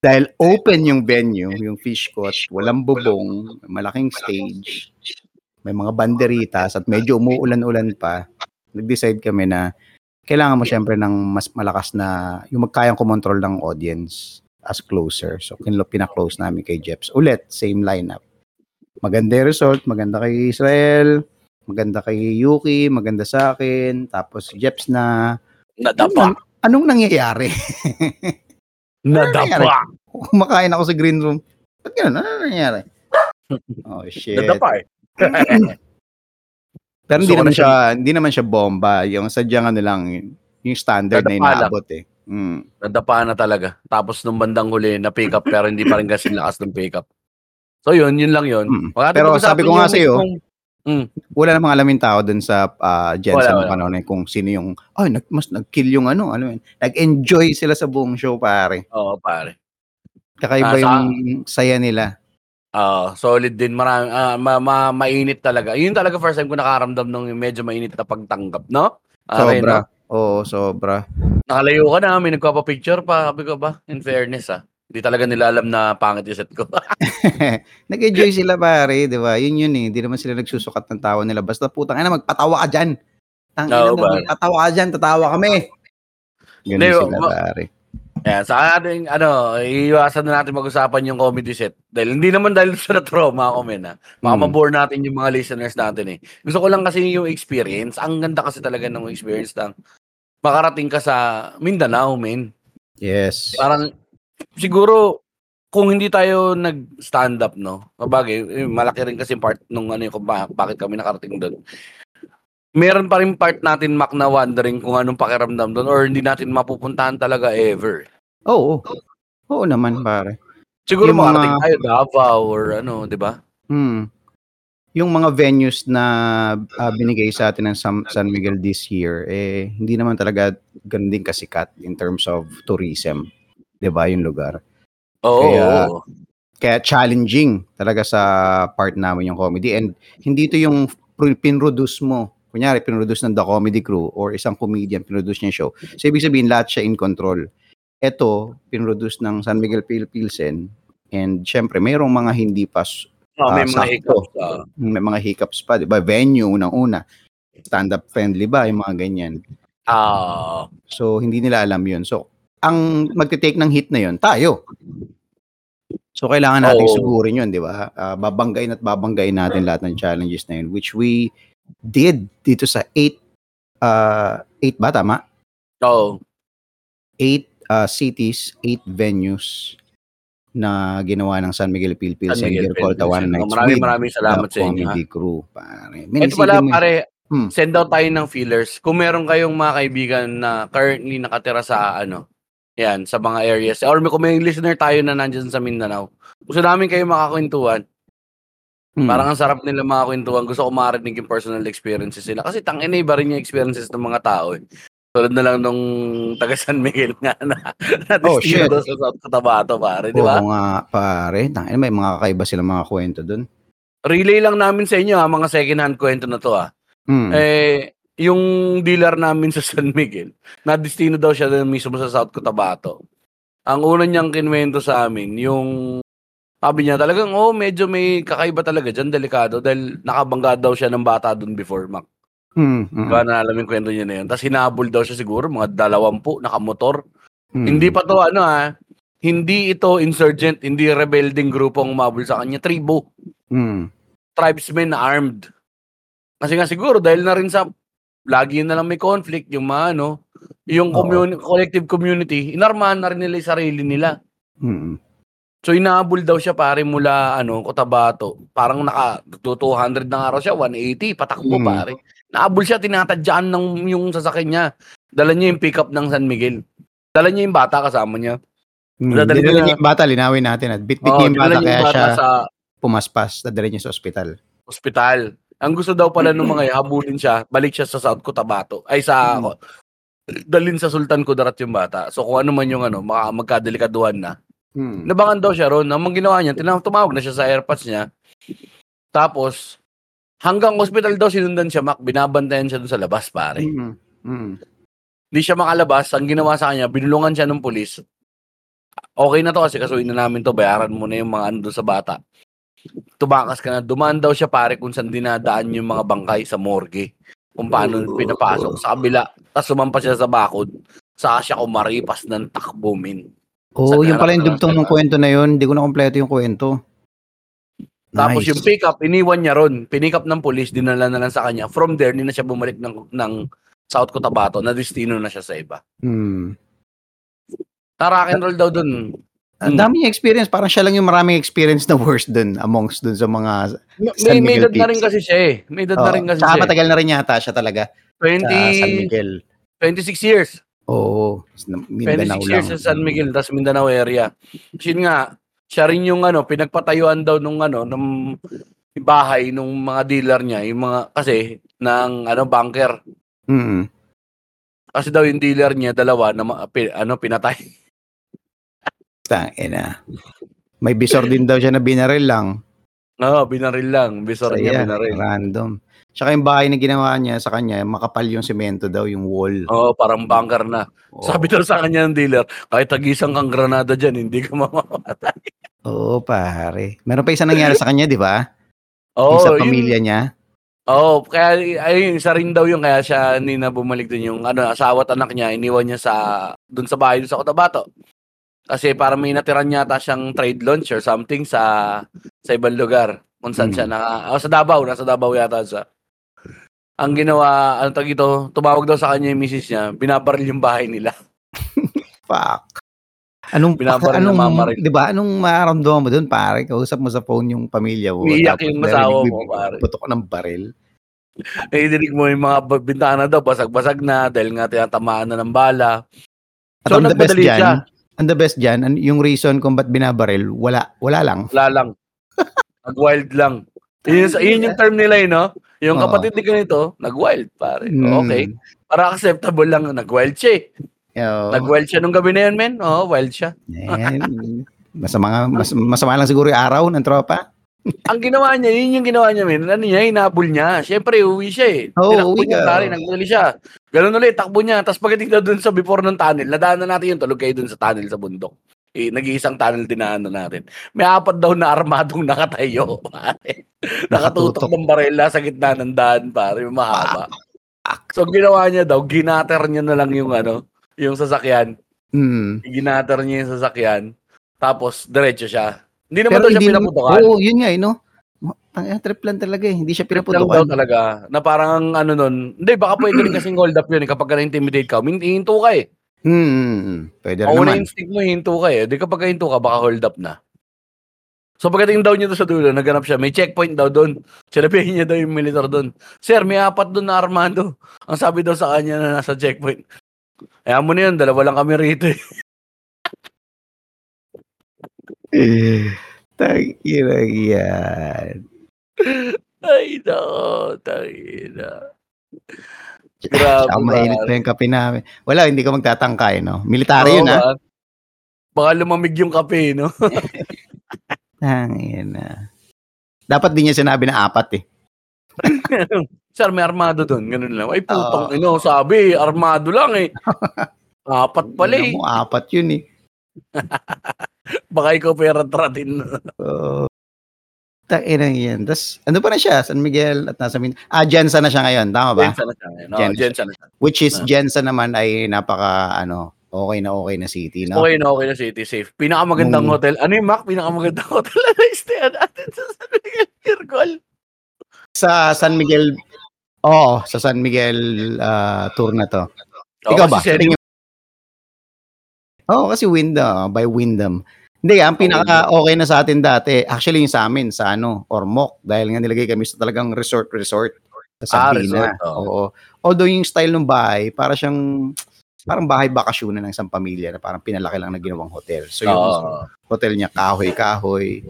dahil open yung venue, yung fish court, walang bubong, malaking stage, may mga banderitas at medyo umuulan-ulan pa, nag-decide kami na kailangan mo syempre ng mas malakas na, yung magkayang kumontrol ng audience as closer. So, kinlo, pina-close namin kay Jeps. Ulit, same lineup. Maganda yung result, maganda kay Israel, maganda kay Yuki, maganda sa akin, tapos Jeps na, Nadapa. anong nangyayari? Nadapa. Kumakain ako sa green room. Ba't ganun? Ano nangyayari? Oh, shit. Nadapa eh. Pero hindi ko naman na siya, hindi naman siya bomba. Yung sadyang ano lang, yung standard na lang. inaabot eh. Mm. Nadapa na talaga. Tapos nung bandang huli, na pick up pero hindi pa rin kasi lakas ng pick up. So yun, yun lang yun. Mm. Wala Pero sabi ko nga yung sa'yo, mismong- Wala namang alamin tao dun sa uh, Jensen Wala, wala. panahon yun kung sino yung, ay, nag, mas nag-kill yung ano, ano yun. Nag-enjoy sila sa buong show, pare. Oo, pare. Kakaiba Ah, sa- yung saya nila. Ah, solid din marami ah, ma, ma, mainit talaga. Yun talaga first time ko nakaramdam ng medyo mainit na pagtanggap, no? Ah, Ren, Sobra. no? Oo, sobra. Nakalayo ka na, may nagpapa-picture pa, sabi ko ba? In fairness, ah. Hindi talaga nila alam na pangit yung set ko. Nag-enjoy sila pare, di ba? Yun yun eh. Hindi naman sila nagsusukat ng tawa nila. Basta putang ina, magpatawa ka Oo, mo, pare. magpatawa ka dyan, tatawa kami. Ganun Hindi, sila ma- pare. Ayan, sa ating, ano, iiwasan na natin mag-usapan yung comedy set. Dahil hindi naman dahil sa na-trauma ako, men, ha. Baka Hmm. mabore natin yung mga listeners natin, eh. Gusto ko lang kasi yung experience. Ang ganda kasi talaga ng experience ng makarating ka sa Mindanao, men. Yes. Parang, siguro, kung hindi tayo nag-stand up, no? Kabagay, eh, malaki rin kasi part nung ano yung bakit kami nakarating doon. Meron pa rin part natin, Mac, na wondering kung anong pakiramdam doon or hindi natin mapupuntahan talaga ever. Oo. Oo naman pare. Siguro Yung makarating mga- tayo Davao or ano, di ba? Hmm. Yung mga venues na ah, binigay sa atin ng San, San Miguel this year, eh, hindi naman talaga ganun din kasikat in terms of tourism. Di ba yung lugar? Oo. Kaya-. Kaya challenging talaga sa part namin yung comedy. And hindi ito yung pinroduce mo. Kunyari, pinroduce ng The Comedy Crew or isang comedian, pinroduce niya yung show. So, ibig sabihin, lahat siya in control. Ito, pinroduce ng San Miguel Pil Pilsen. And syempre, mayroong mga hindi pa, s- Ah, may ah, mga sakto. hiccups. ah. may mga hiccups pa. Di ba? Venue, unang-una. Stand-up friendly ba? Yung mga ganyan. Ah, So, hindi nila alam yun. So, ang magte-take ng hit na yun, tayo. So, kailangan natin Oo. sugurin yun, di ba? Ah, babanggain at babanggain natin lahat ng challenges na yun, which we did dito sa 8, uh, 8 ba, tama? oo. 8 uh, cities, 8 venues na ginawa ng San Miguel Pilpil San Miguel. Tawanan Oh, Nights Maraming maraming salamat sa inyo. Comedy Crew. Pare. Ito pala, pare, Hmm. send out tayo ng feelers. Kung meron kayong mga kaibigan na currently nakatira sa ano, yan, sa mga areas. Or may- kung may listener tayo na nandyan sa Mindanao. Gusto namin kayo makakwentuhan. Hmm. Parang ang sarap nila mga kwentuhan. Gusto ko marinig yung personal experiences nila. Kasi tangina iba rin yung experiences ng mga tao eh. Tulad na lang nung taga San Miguel nga na, na Oh, shit. sa South Cotabato, pare, di ba? Oo nga, pare. Tangina, may mga kakaiba sila mga kwento doon. Relay lang namin sa inyo ha, mga second hand kwento na to ha. Hmm. Eh, yung dealer namin sa San Miguel, na destino daw siya doon mismo sa South Cotabato. Ang una niyang kinwento sa amin, yung sabi niya talagang, oh, medyo may kakaiba talaga dyan, delikado, dahil nakabangga daw siya ng bata doon before, Mac. Hmm, hmm, Kaya na alam yung kwento niya na yun. Tapos hinabol daw siya siguro, mga dalawampu, nakamotor. hmm. Hindi pa to, ano ha, hindi ito insurgent, hindi rebelding grupo ang umabol sa kanya, tribo Hmm. tribesmen na armed. Kasi nga siguro dahil na rin sa lagi na lang may conflict yung mga ano, yung communi- collective community, inarmahan na rin nila yung sarili nila. Hmm. So inahabol daw siya pare mula ano, Cotabato. Parang naka 200 na nga raw siya, 180 patakbo Mm. pare. Nahabol siya tinatadyaan ng yung sasakyan niya. Dala niya yung pickup ng San Miguel. Dala niya yung bata kasama niya. Hmm, Dadalhin dinala niya- niya yung bata, linawin natin at bit-bit niya yung bata niya kaya bata siya sa pumaspas, dadala niya sa ospital. ospital. Ang gusto daw pala ng mga habulin siya, balik siya sa South Cotabato. Ay sa Hmm. dalin sa Sultan Kudarat yung bata. So kung ano man yung ano, maka, magkadelikaduhan na. Hmm. Nabangan daw siya ron. Ang ginawa niya, tinawag, tumawag na siya sa airpods niya. Tapos, hanggang hospital daw sinundan siya, Mac. Binabantayan siya dun sa labas, pare. Hmm. Hmm. Hindi siya makalabas. Ang ginawa sa kanya, binulungan siya ng pulis. Okay na to kasi kasuin na namin to. Bayaran mo na yung mga ano doon sa bata. Tumakas ka na. Dumaan daw siya pare kung saan dinadaan yung mga bangkay sa morgue. Kung paano pinapasok sa kabila. Tapos sumampas siya sa bakod. Saka siya kumaripas ng takbo, min. Oh, Sa yung pala yung dugtong ng kwento na yun. Hindi ko na kompleto yung kwento. Tapos Nice. yung pickup, iniwan niya ron. Pinick up ng police, dinala na lang sa kanya. From there, hindi na siya bumalik ng, ng South Cotabato na destino na siya sa iba. Hmm. Rock and roll daw dun. Ang Hmm. dami niya experience. Parang siya lang yung maraming experience na worst dun amongst dun sa mga... May, San may Miguel edad na rin kasi siya eh. May edad na Oh, rin kasi siya. eh. matagal na rin yata siya talaga sa 20, San Miguel. 26 years. Oo. 26 Mindanao years lang. sa San Miguel, tas Mindanao area. Kasi nga, siya rin yung ano, pinagpatayuan daw nung ano, nung bahay nung mga dealer niya, yung mga, kasi, ng ano, bunker. Mm. Kasi daw yung dealer niya, dalawa, na, ma- pi- ano, pinatay. Tangina. May bisor din daw siya na binaril lang. Oo, binaril lang. Bisor niya Saya, binaril. Random. Tsaka yung bahay na ginawa niya sa kanya, makapal yung semento daw, yung wall. Oo, parang bunker na. Oo. Sabi daw sa kanya ng dealer, kahit tagisang kang granada dyan, hindi ka mamamatay. Oo, pare. Meron pa isa nangyari sa kanya, di ba? Oo, yung sa yun- pamilya niya. Oo, kaya ayun, isa rin daw yung kaya siya hindi na bumalik dun yung ano, asawa at anak niya, iniwan niya sa dun sa bahay dun sa Cotabato. Kasi para may natiran yata siyang trade launch or something sa sa ibang lugar kung saan Hmm. siya naka, oh, sa Davao, nasa Davao yata siya. Ang ginawa, ano tag ito, tumawag daw sa kanya yung misis niya, binabaril yung bahay nila. Fuck. Anong, Binabaril anong, mamaril. di ba, anong mararamdaman mo doon, pare? Kausap mo sa phone yung pamilya mo. Tapos yung asawa mo pare. Putok ng baril. Naidinig mo yung mga bintana daw, basag-basag na dahil nga tinatamaan na ng bala. At So, ang the best dyan, siya. ang the best dyan, an- yung reason kung ba't binabaril, wala, wala lang. Wala lang. Nag-wild lang. Yun, yung- yun yung term nila eh, no? Yung Oo. kapatid ni ganito, nag-wild, pare. Mm. Okay. Para acceptable lang, nag-wild siya eh. Yo, Nag-wild siya nung gabi na yun, men. Oo, wild siya. Ayan. masama, mas, masama lang siguro yung araw ng tropa. Ang ginawa niya, yun yung ginawa niya, men. Ano niya, hinabol niya. Siyempre, uwi siya eh. Oo, Tinakbo uwi niya, ka. pare. Nagmuli siya. Ganun ulit, takbo niya. Tapos pagdating daw dun sa before ng tunnel, nadaanan natin yung tulog kayo dun sa tunnel sa bundok. Eh, nag-iisang tunnel dinaanan natin. May apat daw na armadong nakatayo, pare. Nakatutok ng barela sa gitna ng daan, pare. Mahaba. So, ginawa niya daw, ginater niya na lang yung ano, yung sasakyan. Hmm. Ginater niya yung sasakyan. Tapos, diretso siya. Hindi naman Pero daw siya pinaputukan. oo, yun nga, eh, no? Tangina, trip lang talaga eh. Hindi siya Trip lang daw pinaputukan. talaga. Na parang ano nun. Hindi, baka pwede rin kasing hold up yun. eh, Kapag ka na-intimidate ka, min- hinto ka eh. Hmm, hmm, hmm. Pwede rin Ang una naman. instinct mo, hinto ka eh. Di kapag hinto ka, baka hold up na. So pagdating daw niya doon sa dulo, naganap siya. May checkpoint daw doon. Sinabihin niya daw yung militar doon. Sir, may apat doon na armado. Ang sabi daw sa kanya na nasa checkpoint. Kaya mo na yun, dalawa lang kami rito eh. Tangina yan. Ay, no. Tangina. Grabe, mainit pare. pa yung kape namin. Wala, hindi ka magtatangkay, no? Military yun, ha? ah. Baka lumamig yung kape, no? Tangina. Dapat din niya sinabi na apat, eh. Sir, may armado doon. Ganun lang. Ay, putang ino. Sabi, armado lang eh. Apat pala eh. Mo, apat yun, eh. Baka ikaw pera tratin. Oo. Tangina yan. Tapos, ano pa na siya? San Miguel at nasa Min... Ah, Jensa na siya ngayon. Tama ba? Jensa na siya. No, Jensa. Jensa na siya. Which is, Ah. Jensa naman ay napaka, ano, okay na okay na city, no? Okay na okay na city safe. Pinakamagandang Nung- hotel. Ano yung Mac? Pinakamagandang hotel na na-stay natin sa San Miguel Kirkol. Sa San Miguel, oo, sa San Miguel ah, tour na to. Ikaw ba? Oo, kasi Wyndham, by Wyndham. Hindi, ang pinaka okay na sa atin dati, actually yung sa amin, sa ano, Ormoc, dahil nga nilagay kami sa talagang resort-resort sa Ah, resort, oo. Oo. Although yung style ng bahay, para siyang, parang bahay bakasyonan ng isang pamilya na parang pinalaki lang na ginawang hotel. So yung Oo. hotel niya kahoy-kahoy.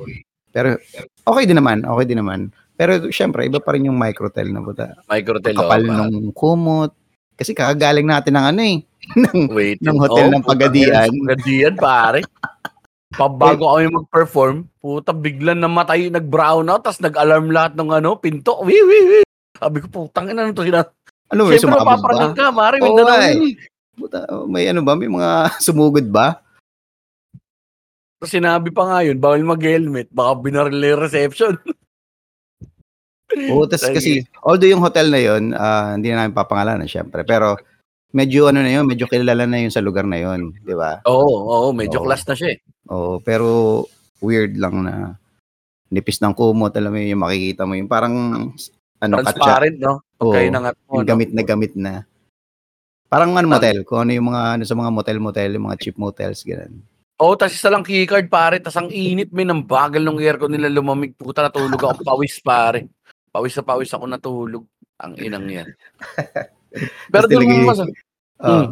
Pero okay din naman, okay din naman. Pero syempre, iba pa rin yung microtel na buta. Microtel. Kapal oo, nung kumot. Kasi kakagaling natin ng ano eh. ng, Wait. ng hotel ng Pagadian. Pagadian, pare. Pabago kami mag-perform, puta, biglang namatay, nag-brown out, tapos nag-alarm lahat ng ano, pinto. Wee, wee, wee. Sabi ko, putang ina ano to. Sina- ano may Siyempre, sumabog ba? ka, mare. Oo, Mindanao eh. Buta, may ano ba? May mga sumugod ba? Tapos sinabi pa nga yun, bawal mag-helmet, baka binaril na yung reception. Oo, tas Sige. kasi, although yung hotel na yun, ah, hindi na namin papangalanan, syempre. Pero, medyo ano na yun, medyo kilala na yun sa lugar na yun, di ba? Oo, oo, medyo Oo. class na siya eh. Oo, pero weird lang na nipis ng kumot, alam mo yun, yung makikita mo yung parang, ano, katsa, Transparent, no? Oo, Pagkain ng at mo, yung no? gamit na gamit na. Parang ano motel, kung ano yung mga, ano sa mga motel-motel, yung mga cheap motels, ganun. Oo, tas isa lang keycard, pare. Tas ang init, may ng bagal ng aircon nila lumamig. Puta, natulog ako. Pawis, pare. Pawis na pawis ako natulog. Ang inang yan. Pero doon talaga- mas... Oo.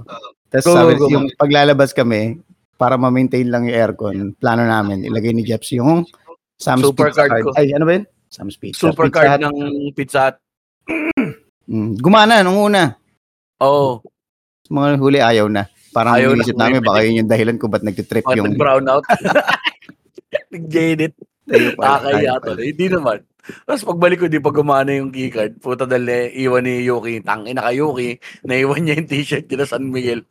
Tapos Go, sabi, go, go. yung paglalabas kami, para ma-maintain lang yung aircon, plano namin, ilagay ni Jeps yung Sam's Super Pizza card ko. Ay, ano ba yun? Sam's Pizza. Super Pizza card ng Pizza Hut. Mm, gumana nung una. Oo. Mga huli ayaw na. Parang Ayaw na. inisip namin, baka yun yung dahilan kung ba't nagtitrip Oh, yung... nag-brown out. Nag-Janet. Nakakaya to. Hindi naman. Tapos pagbalik ko, di pa gumana yung keycard. Puta dali, iwan ni Yuki. Tangina ka Yuki. Naiwan niya yung t-shirt nila San Miguel.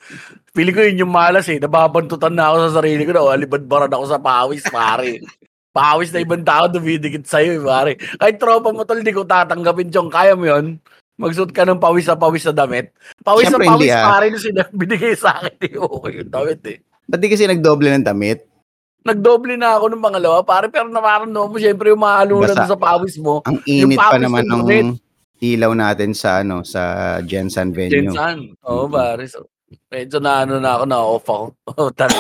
Pili ko yun yung malas eh. Nababantutan na ako sa sarili ko. Nawalibad-baran ako sa pawis, pare. Pawis na ibang tao dumidikit sa'yo, eh, pare. Kahit tropa mo tol, di ko tatanggapin yung kaya mo yun. Magsuot ka ng pawis na pawis na damit. Pawis Siyempre, na pawis, hindi, ah. pare, na binigay sa akin. Okay yung damit eh. Ba't di kasi nagdoble ng damit? Nagdoble na ako ng pangalawa, pare, pero namaramdaman mo, syempre, yung mahalunan sa pawis mo. Ang init pa naman ng damit. ilaw natin sa ano sa Jensen venue. Jensan. Oo, Mhm. pare. So, medyo na ano na ako, na-off ako. Oh, talo.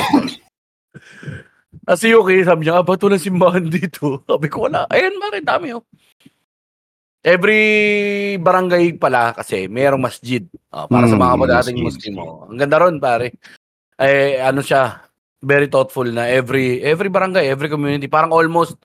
Kasi Yuki, sabi niya, ah, ba't walang simbahan dito? Sabi ko, wala. Ayun, pare, dami oh. Every barangay pala kasi mayroong masjid. Oh, para sa Mm, mga kapadating masjid. Muslim. Oh. Ang ganda ron, pare. Eh, ano siya, very thoughtful na every every barangay, every community, parang almost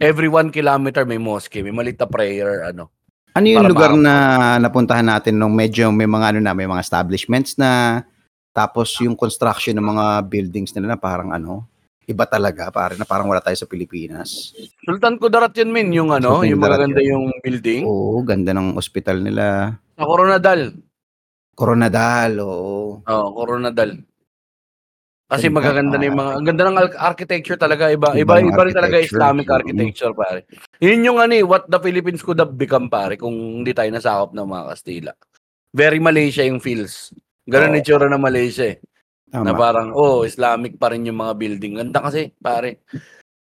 every one kilometer may mosque, may malit na prayer, ano. Ano yung lugar ma- na napuntahan natin nung medyo may mga ano na, may mga establishments na tapos yung construction ng mga buildings nila na parang ano, iba talaga, pare, na parang wala tayo sa Pilipinas. Sultan Kudarat yun, min, yung ano, Sultan yung maganda yun. yung building. Oo, ganda ng ospital nila. Sa Coronadal. Coronadal, oo. Oo, Coronadal. Kasi Ganda, magaganda na yung mga, ang ganda ng architecture talaga, iba, iba, Iba rin talaga. Islamic Mm. architecture, pare. Yun yung ano eh, what the Philippines could have become, pare, kung hindi tayo nasakop ng mga Kastila. Very Malaysia yung feels. Ganun yung itsura ng Malaysia eh. Na Tama. parang, oh, Islamic pa rin yung mga building. Ganda kasi, pare.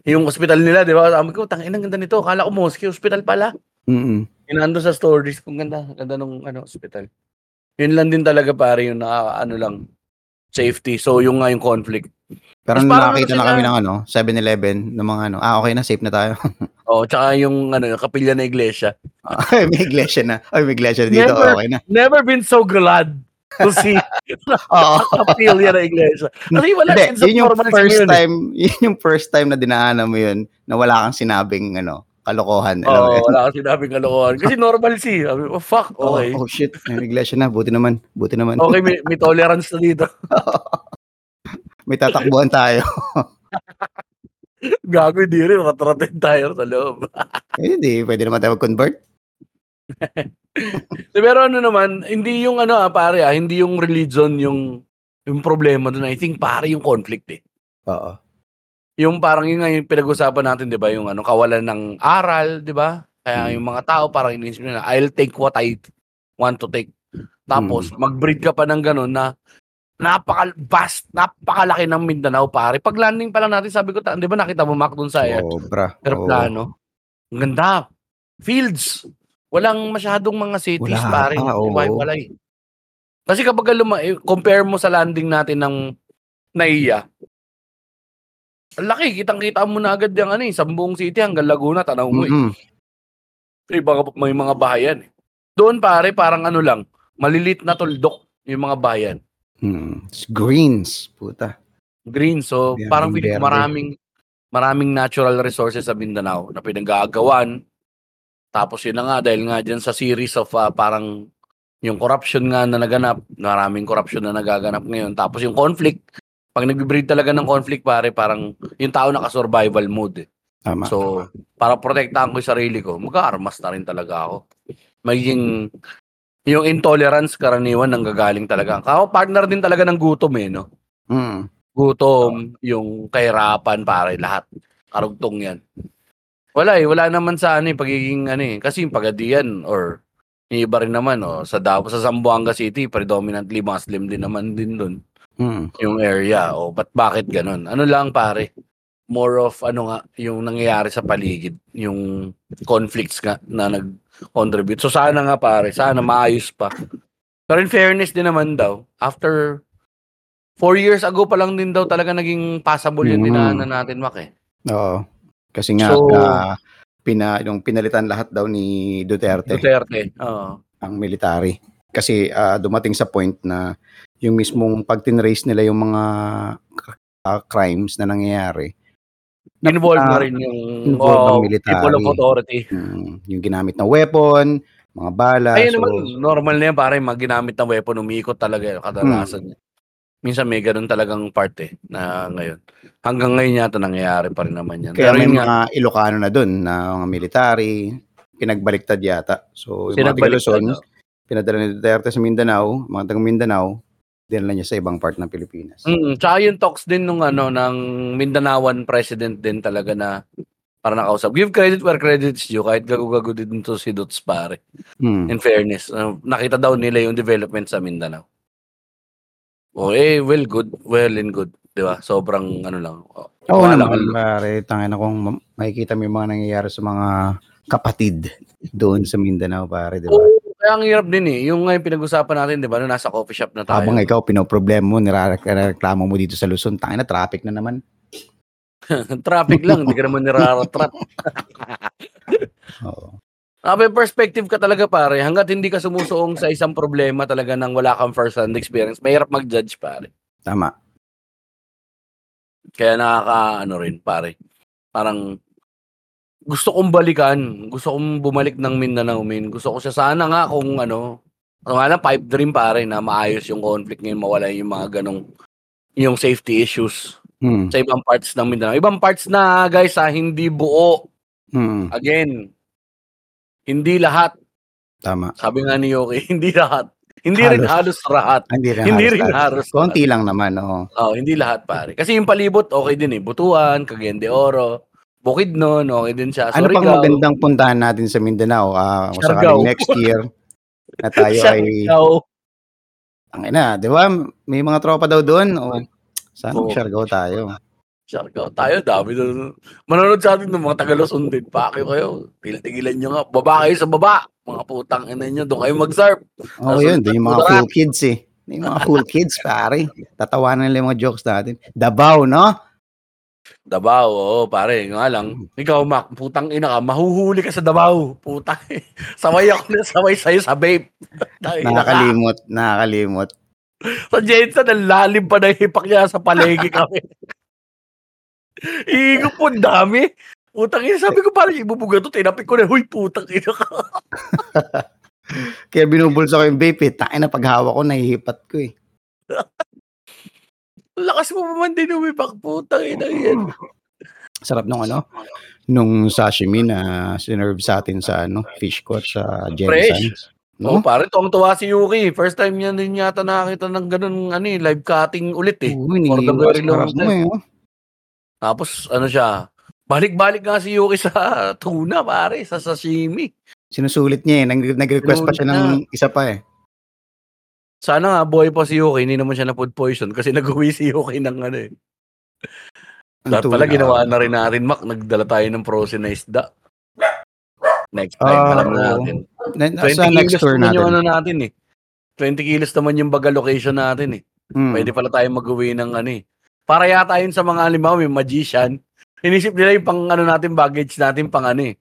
Yung hospital nila, di ba? Sabi ko, tangin ang ganda nito. Kala ko mosque, hospital pala. Mm-mm. Inando sa stories, kung ganda, ganda nung ano, hospital. Yun lang din talaga pare yung na, ano lang, safety. So yung nga yung conflict. Pero Mas nung nakakita ano na kami ng ano, 7-Eleven, ng mga ano, ah, okay na, safe na tayo. Oh, tsaka yung ano, yung kapilya na iglesia. Ay, may iglesia na. Ay, may iglesia na dito, Never- okay na. Never been so glad to see Oo. kapilya na iglesia. Kasi wala Hindi, yun yung first eh. time, yun yung first time na dinaanan mo yun na wala kang sinabing ano, kalokohan. Oo, yun? wala kasi sinabing kalokohan. Kasi normalcy. Sabi, oh, fuck, Oh, okay. oh, shit, may iglesia na, buti naman, buti naman. Okay, may, may tolerance na dito. may tatakbuhan tayo. Gago, hindi rin. Ratratin tayo sa loob. eh, hindi, pwede naman tayo mag-convert. Pero ano naman, hindi yung ano ah, pare ah, hindi yung religion yung yung problema doon. I think pare yung conflict eh. Oo. Yung parang yun nga yung pinag-usapan natin, 'di ba? Yung ano, kawalan ng aral, 'di ba? Kaya Mm. yung mga tao parang iniisip nila, I'll take what I want to take. Tapos mag-breed ka pa ng ganun na napaka vast, napakalaki ng Mindanao, pare. Pag landing pa lang natin, sabi ko, ta- 'di ba nakita mo Mac doon sa air, Sobra. aeroplano? Ang ganda. Fields. Walang masyadong mga cities, Wala pare. pa, oo. Walay, walay. Kasi kapag luma, eh, compare mo sa landing natin ng Naiya, laki, kitang-kita mo na agad yung ano eh, Sambong City hanggang Laguna, tanaw mo eh. Mm-mm. May mga, may mga bahayan eh. Doon pare, parang ano lang, malilit na tuldok yung mga bayan. Hmm. It's greens, puta. Green. So, Yan, parang feeling maraming maraming natural resources sa Mindanao na pinagagawan. Tapos yun na nga, dahil nga dyan sa series of ah, parang yung corruption nga na naganap, maraming corruption na nagaganap ngayon. Tapos yung conflict, pag nag-breed talaga ng conflict, pare, parang yung tao naka-survival mode. Eh. Tama. So, para protektahan ko yung sarili ko, mag-armas na rin talaga ako. Magiging, yung intolerance karaniwan nang gagaling talaga. Ako, partner din talaga ng gutom eh, no? Hmm. Gutom, yung kahirapan, pare, lahat. Karugtong yan. Wala eh, wala naman sa ano eh, pagiging ano eh, kasi yung pagadian or yung iba rin naman, oh, sa Davao, sa Zamboanga City, predominantly Muslim din naman din doon Hmm. yung area. O, ba't bakit ganun? Ano lang pare? More of ano nga, yung nangyayari sa paligid. Yung conflicts nga na nag-contribute. So sana nga pare, sana maayos pa. Pero in fairness din naman daw, after four years ago pa lang din daw talaga naging passable yung Mhm. dinaanan natin, Mak eh. Oo. Kasi nga, So- ah, pina, yung pinalitan lahat daw ni Duterte, Duterte. Oo. ang military. Kasi ah, dumating sa point na yung mismong pag tinrace nila yung mga ah, crimes na nangyayari, Involved na Ah, rin yung involved oh, ng military. people of authority. mm, yung ginamit na weapon, mga bala. Ayun so, naman, normal na yan, pare, mag ginamit ng weapon, umiikot talaga yun, kadalasan Hmm. Minsan may ganun talagang part eh, na ngayon. Hanggang ngayon yata nangyayari pa rin naman yan. kaya Pero may yun nga, mga Ilocano na dun na mga military, pinagbaliktad yata. So, yung mga Luzon, no? pinadala ni Duterte sa Mindanao, mga taga Mindanao, dinala niya sa ibang part ng Pilipinas. Mm, tsaka yung talks din nung ano, ng Mindanaoan president din talaga na para nakausap. Give credit where credit is due, kahit gago-gago din to si Dots pare. Hmm. In fairness, uh, nakita daw nila yung development sa Mindanao. O eh, well, good. Well and good. Di ba? Sobrang ano lang. oh, Oo wala naman, pare. Tangin na kung ma- makikita mo yung mga nangyayari sa mga kapatid doon sa Mindanao, pare, di ba? Oo, kaya ang hirap din eh. Yung ngayon pinag-usapan natin, di ba, nung nasa coffee shop na tayo. Habang ikaw, pinoproblema mo, nirareklamo mo dito sa Luzon, tangin na, traffic na naman. Traffic lang, hindi ka naman niraratrat. Oo. Ah, may perspective ka talaga pare. Hanggat hindi ka sumusuong sa isang problema talaga nang wala kang first-hand experience, mahirap mag-judge pare. Tama. Kaya nakaka, ano rin pare. Parang gusto kong balikan. Gusto kong bumalik ng Mindanao, min. Gusto ko siya sana nga kung ano, ano nga lang, pipe dream pare na maayos yung conflict ngayon, mawala yung mga ganong yung safety issues Hmm. sa ibang parts ng Mindanao. Ibang parts na guys ha, hindi buo. Hmm. Again, hindi lahat. Tama. Sabi nga ni Yoki, hindi lahat. Hindi rin halos lahat. Hindi rin Hindi halos rin halos. Konti lang naman, oo. Oh, hindi lahat pare. Kasi yung palibot okay din eh. Butuan, Cagayan de Oro, Bukidnon, okay din siya. Ano pang Surigao, magandang puntahan natin sa Mindanao? Siargao. sakaling next year na tayo ay Siargao. Ang ina, 'di ba? May mga tropa daw doon. O sana Oo. Siargao tayo. Siargao tayo, dami doon. Manonood sa atin ng mga Tagaluzon din. Pakyo kayo. Tigil-tigilan nyo nga. Baba kayo sa baba. Mga putang ina nyo. Doon kayo mag-surf. Oo, Nasa- yun. Doon yung mga cool kids eh. Yung mga cool kids, pare. Tatawanan nila yung mga jokes natin. Davao, no? Davao, oo, pare. Nga lang. Ikaw, Mac, putang ina ka. Mahuhuli ka sa Davao. Putang. Saway ako na saway sa'yo sa vape. Nakakalimot. Nakakalimot. Sa Jensen, ang lalim pa na hipak niya sa palegi kami. Igo po, dami. Putang ina, sabi ko parang ibubuga to, tinapik ko na, huy, putang ina ka. Kaya binubulsa ko yung vape eh. Tain na paghawa ko, nahihipat ko eh. Lakas mo pa man din umipak, putang ina yan. Sarap nung ano? Nung sashimi na sinerve sa atin sa ano, fish court sa Jensen. Fresh. No? Oh, pare, tuwang-tuwa si Yuki. First time niya din yata nakakita ng ganun, ano eh, live cutting ulit eh. Oo, For the very long time. eh. oh. Tapos, ano siya, balik-balik nga si Yuki sa tuna, pare, sa sashimi. Sinusulit niya eh. Nag- Nag-request pa siya ng isa pa eh. Sana nga, boy pa si Yuki, hindi naman siya na food poison kasi nag-uwi si Yuki ng ano eh. Dapat pala ginawa na rin natin, Mac. Nagdala tayo ng frozen na isda. Next time, Ah, alam natin. Na- 20 Sa next kilos tour natin. yung ano natin eh. 20 kilos naman yung baga location natin eh. Hmm. Pwede pala tayo mag-uwi ng ano eh. Para yata yun sa mga halimbawa, may magician. Inisip nila yung pang ano natin, baggage natin pang ano eh.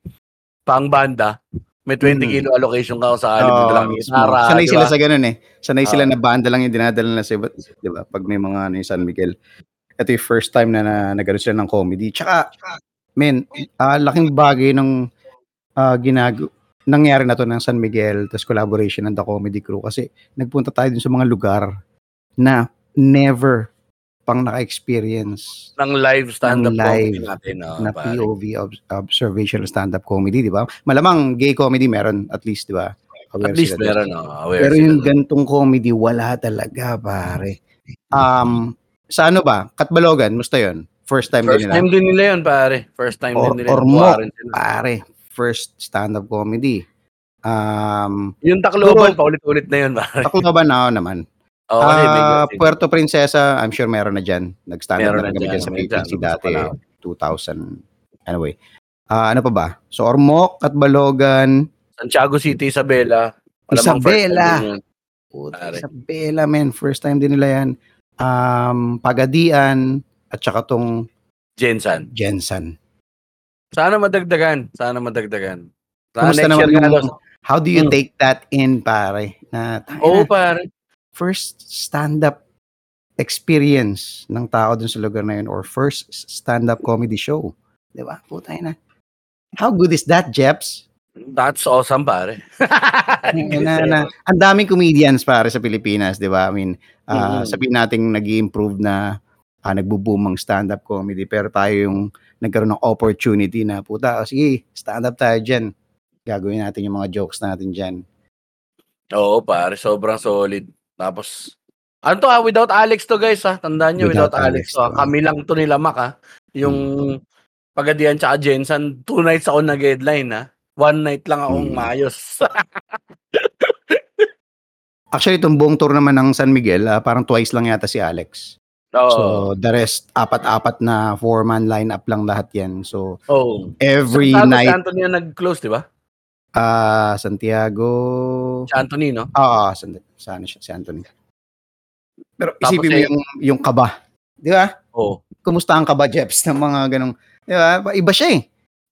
Pang banda. May 20 Mm. kilo allocation ka kung sakali mo Oo, dalang mismo. gitara, Sanay di sila sa ganun eh. Sanay sila Oo. na banda lang yung dinadala na sa iba't, di ba? Pag may mga ano yung San Miguel. Ito yung first time na, na nagano sila ng comedy. Tsaka, men, ah, laking bagay ng ah, ginag nangyari na to ng San Miguel tapos collaboration ng The Comedy Crew kasi nagpunta tayo dun sa mga lugar na never pang naka-experience ng live stand-up Ng live comedy natin. Oh, na pare. POV ob- observational stand-up comedy, di ba? Malamang gay comedy meron at least, di ba? Aware At least sila meron, oh, aware Pero sila yung dun. gantong comedy, wala talaga, pare. Um, sa ano ba? Katbalogan, musta yun? First time First din nila? time din nila yun, pare. First time Or- din nila. or mo. sila. Pare, first stand-up comedy. Um, Yung Tacloban, paulit-ulit na yun, pare. Tacloban na naman. Oo, kasi may Ah, ganun. Puerto Princesa, I'm sure meron na dyan. Nag-stand-up Meron na na kami dyan, dyan sa may PPC dyan, dati, ko 2000. Anyway. Ah, ano pa ba? So, Ormoc, Katbalogan, Santiago City, Isabela. First time Isabela. din yun. Puta, Pare. Isabela, man. First time din nila yan. Um, Pagadian, at saka tong Jensen. Jensen. Sana madagdagan. Sana madagdagan. Sana Kumusta next naman year nga yung, daw. how do you Mm. take that in, pare? Na, Oo, na, pare. First stand-up experience ng tao dun sa lugar na yun or first stand-up comedy show. Di ba? Puta na. How good is that, Jeps? That's awesome, pare. na, na, ang daming comedians pare sa Pilipinas, di ba? I mean, ah, Mhm. sabihin natin nag improve na uh, nagbo-boom ang stand-up comedy pero tayo yung nagkaroon ng opportunity na puta, oh, sige, stand-up tayo dyan. Gagawin natin yung mga jokes natin dyan. Oo, pare. Sobrang solid. Tapos, ano to ah, without Alex to guys ha. Tandaan nyo, without, Without Alex, Alex to. ah. Kami lang to nila Mac ha. Yung Pagadian tsaka Jensen, two nights ako nag-headline ha. One night lang akong Hmm. mayos. Actually, itong buong tour naman ng San Miguel, ah, parang twice lang yata si Alex. Oo. So, the rest, apat-apat na four-man lineup lang lahat yan. So, oh. every Santiago, night, Anthony yung nag-close, di ba? Ah Santiago, Si Anthony, no? Ah, saan, saan siya si Anthony. Pero Tapos isipin mo eh- yung yung kaba. 'Di ba? Oo. Kumusta ang kaba, Jeps, ng mga ganong, 'di ba? Iba siya eh.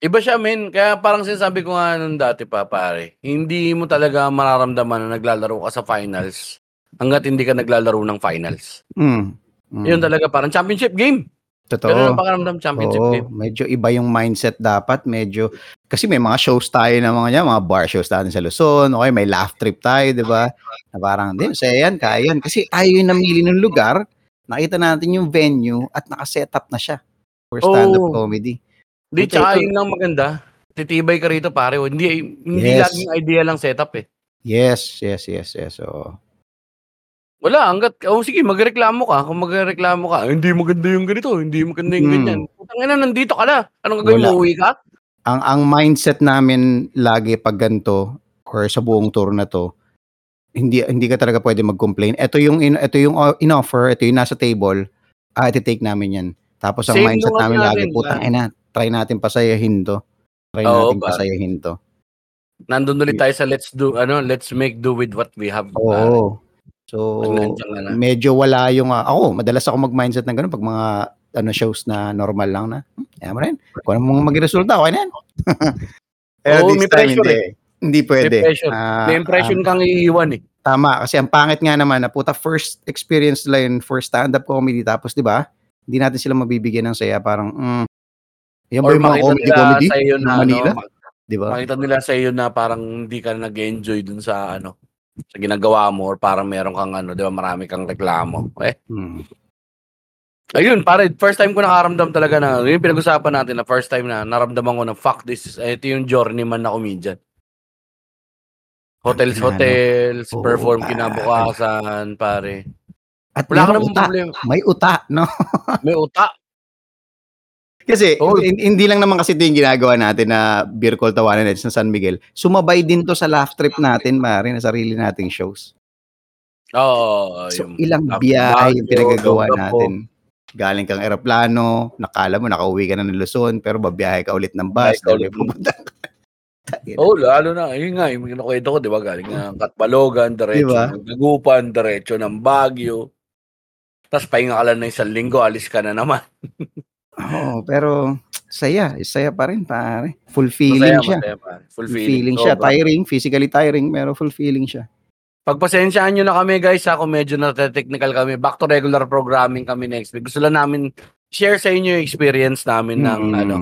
Iba siya, men. Kaya parang sinasabi ko nga nung dati pa, pare. Hindi mo talaga mararamdaman na naglalaro ka sa finals hanggat hindi ka naglalaro ng finals. Mm. Mm. Yun talaga, parang championship game. Totoo. Ganun ang pakiramdam championship Oo, game. medyo iba yung mindset dapat, medyo kasi may mga shows tayo na mga niya, mga bar shows natin sa Luzon, okay, may laugh trip tayo, 'di ba? Na parang, din, saya yan, kaya yan. Kasi tayo yung namili ng lugar, nakita natin yung venue at naka-set up na siya for stand-up Oo. comedy. Di, Ito, tsaka yun lang maganda. Titibay ka rito, pare. Hindi, hindi Yes. laging idea lang setup eh. Yes, yes, yes, yes. So, Wala, hanggat, oh sige, magreklamo ka. Kung magreklamo ka, "Ah, hindi maganda yung ganito, hindi maganda yung Hmm. ganyan. Putang ina, nandito ka na. Anong gagawin mo, uwi ka? ang ang mindset namin lagi pag ganito or sa buong tour na to hindi hindi ka talaga pwede mag-complain. Ito yung in, ito yung uh, in-offer, ito yung nasa table, ah iti-take namin 'yan. Tapos ang Same mindset nung ano namin lagi, namin, putang ah. ina, try natin pasayahin to. Try Oo, natin pare. pasayahin to. Nandun ulit tayo sa let's do, ano, let's make do with what we have. Oo. So, na. medyo wala yung ah, ako, madalas ako mag-mindset ng ganun pag mga ano shows na normal lang na. Hmm, Kaya mo rin. Kung ano mong magresulta, okay na yan. Pero Oo, this time, pressure hindi. Hindi pwede. May pressure. Ah, May impression ah, kang iiwan eh. tama. Kasi ang pangit nga naman na puta first experience nila yun for stand-up comedy. Tapos, di ba? Hindi natin sila mabibigyan ng saya. Parang, mm, yan ba yung mga comedy comedy? sa iyo na, Manila? ano, Di ba? makita nila sa iyo na parang hindi ka nag-enjoy dun sa, ano, sa ginagawa mo or parang meron kang, ano, di ba, marami kang reklamo. Eh, Hmm. Ayun, pare, first time ko nakaramdam talaga na, yun yung pinag-usapan natin na first time na naramdaman ko na, fuck this, eh, ito yung journeyman na comedian. Hotels, Ano? hotels, Oo, perform pare. kinabukasan, pare. At Wala ka namang problema. May uta, no? May uta. Kasi hin- hindi lang naman kasi ito yung ginagawa natin na Beer Call Tawanan Nights sa San Miguel. Sumabay din to sa laugh trip natin, mare, na sarili nating shows. Oo. So, yung ilang biyahe yung pinagagawa natin. Galing kang eroplano, nakala mo nakauwi ka na ng Luzon, pero babiyahe ka ulit ng bus. Pupunta. Oo, lalo na. Yun nga, yung kinukwento ko, di ba? Galing ng Katbalogan, diretso Diba? ng Dagupan, diretso ng Baguio. Tapos pahinga ka lang ng isang linggo, alis ka na naman. Oo, pero saya, saya pa rin pare. Fulfilling Masaya, siya. masaya pa. Fulfilling siya. Tiring, physically tiring, pero fulfilling siya. Pagpasensyaan nyo na kami guys, ako medyo na-technical kami. Back to regular programming kami next week. Gusto lang namin share sa inyo yung experience namin ng Mm. ano.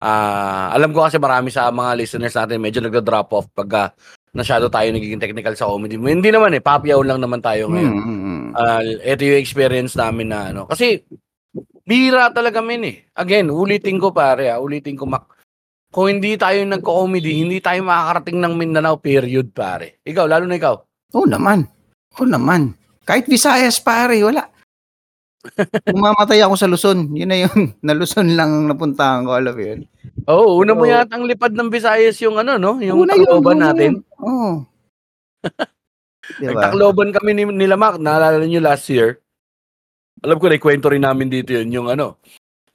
ah alam ko kasi marami sa mga listeners natin medyo nagda-drop off pagka nasyado tayo nagiging technical sa comedy. Hindi naman eh, papyaw lang naman tayo ngayon. Mm, mm, mm. Ah, ito yung experience namin na ano. Kasi, bira talaga min eh. Again, ulitin ko pare ah, ulitin ko mak. Kung hindi tayo nagko-comedy, hindi tayo makakarating ng Mindanao period pare. Ikaw, lalo na ikaw. Oo naman. Oo naman. Kahit Visayas pare, wala. Umamatay ako sa Luzon. Yun na yun. Na Luzon lang napuntahan ko, alam mo yun. Oo, oh, una mo Oo. yata ang lipad ng Visayas yung ano, no? Yung Una yun, Tacloban una natin. yun. Oo. diba? Nagtakloban kami ni, nila Mac, naalala nyo last year. Alam ko, naikwento rin namin dito yun, yung ano,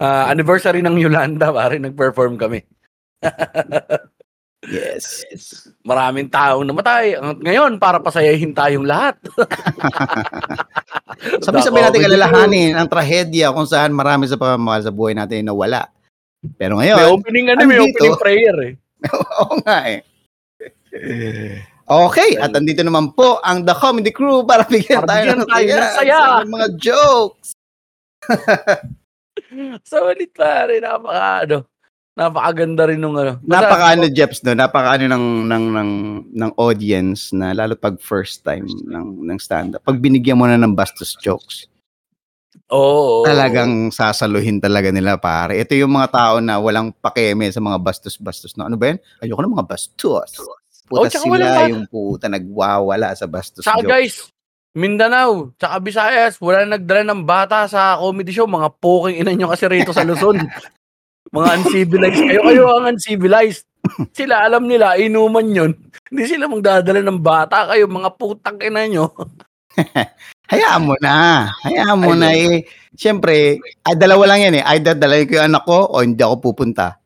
ah, anniversary ng Yolanda, pare, nag-perform kami. Yes. Maraming taong namatay. At Ngayon, para pasayahin tayong lahat. Sabi-sabi natin kalalahanin ang trahedya kung saan marami sa pamamahal sa buhay natin na wala. Pero May ngayon, opening ano, may opening prayer eh. oo nga eh. Okay, at andito naman po ang The Comedy Crew para bigyan Para tayo ng saya saya. sa mga jokes. Solid pare, napaka ano. Napakaganda rin nung ano. Basta- Napaka ano Jeps no, napaka ano ng ng ng ng audience na lalo pag first time ng ng stand up. Pag binigyan mo na ng bastos jokes, Oo. oo. talagang sasaluhin talaga nila pare. Ito yung mga tao na walang pakeme sa mga bastos-bastos na ano ba yan? Ayoko ng mga bastos. Puta Oh, sila yung puta nagwawala sa bastos Saka jokes. guys, Mindanao, tsaka Visayas, wala nagdala ng bata sa comedy show. Mga poking ina nyo kasi rito sa Luzon. mga uncivilized kayo. Kayo ang uncivilized. Sila, alam nila, inuman yun. Hindi sila magdadala ng bata. Kayo, mga putang ina nyo. Hayaan mo na. Hayaan mo Ayun. na eh. Siyempre, ay, dalawa lang yan eh. Either dalawin ko yung anak ko o hindi ako pupunta.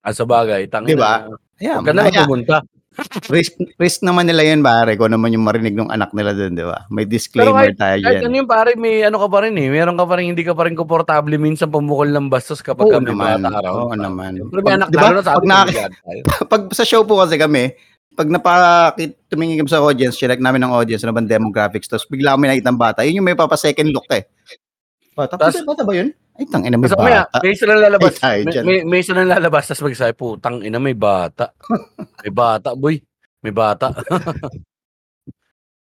Ah, sa bagay, tangina. Di ba? Hayaan mo na. na Hayaan- pumunta. Risk, risk naman nila yan, pare. Kung naman yung marinig ng anak nila doon, di ba? May Pero disclaimer kahit, tayo kahit dyan. ano yung pare, may ano ka pa rin eh. Meron ka pa rin, hindi ka pa rin komportable minsan pumukol ng bastos kapag Oo kami naman. bata. Oo naman. Pero may anak, di ba? lalo na sa Pag tayo. pag sa show po kasi kami, pag napakit tumingin kami sa audience, check namin ng audience, ano bang demographics, tapos bigla kami nakita ng bata, yun yung may papa second look eh. Bata, Tas, bata ba yun? Ay, tang ina, may maya, bata. may isa lang lalabas. Ay, may, may, may isa lang lalabas, tapos magsasabi, putang ina, may bata. may bata, boy. May bata.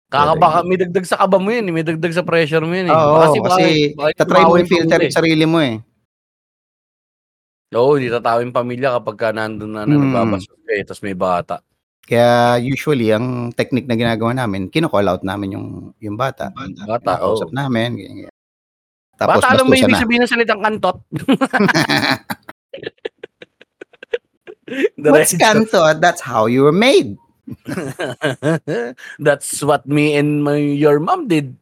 Kakabaka, may dagdag sa kaba mo yun, eh. may dagdag sa pressure mo yun. Eh. Oo, Baka kasi baka- Tatry mo yung filter yung sarili mo eh. Oo, hindi tatawa yung pamilya kapag ka nandun na, na Hmm. ka eh, tapos may bata. Kaya usually, ang technique na ginagawa namin, kino-call out namin yung, yung bata. Bata, oo. Kausap namin. ganyan. Tapos Bata, alam mo ibig na. sabihin ng salitang kantot? What's Diretso. kanto? That's how you were made. That's what me and my your mom did.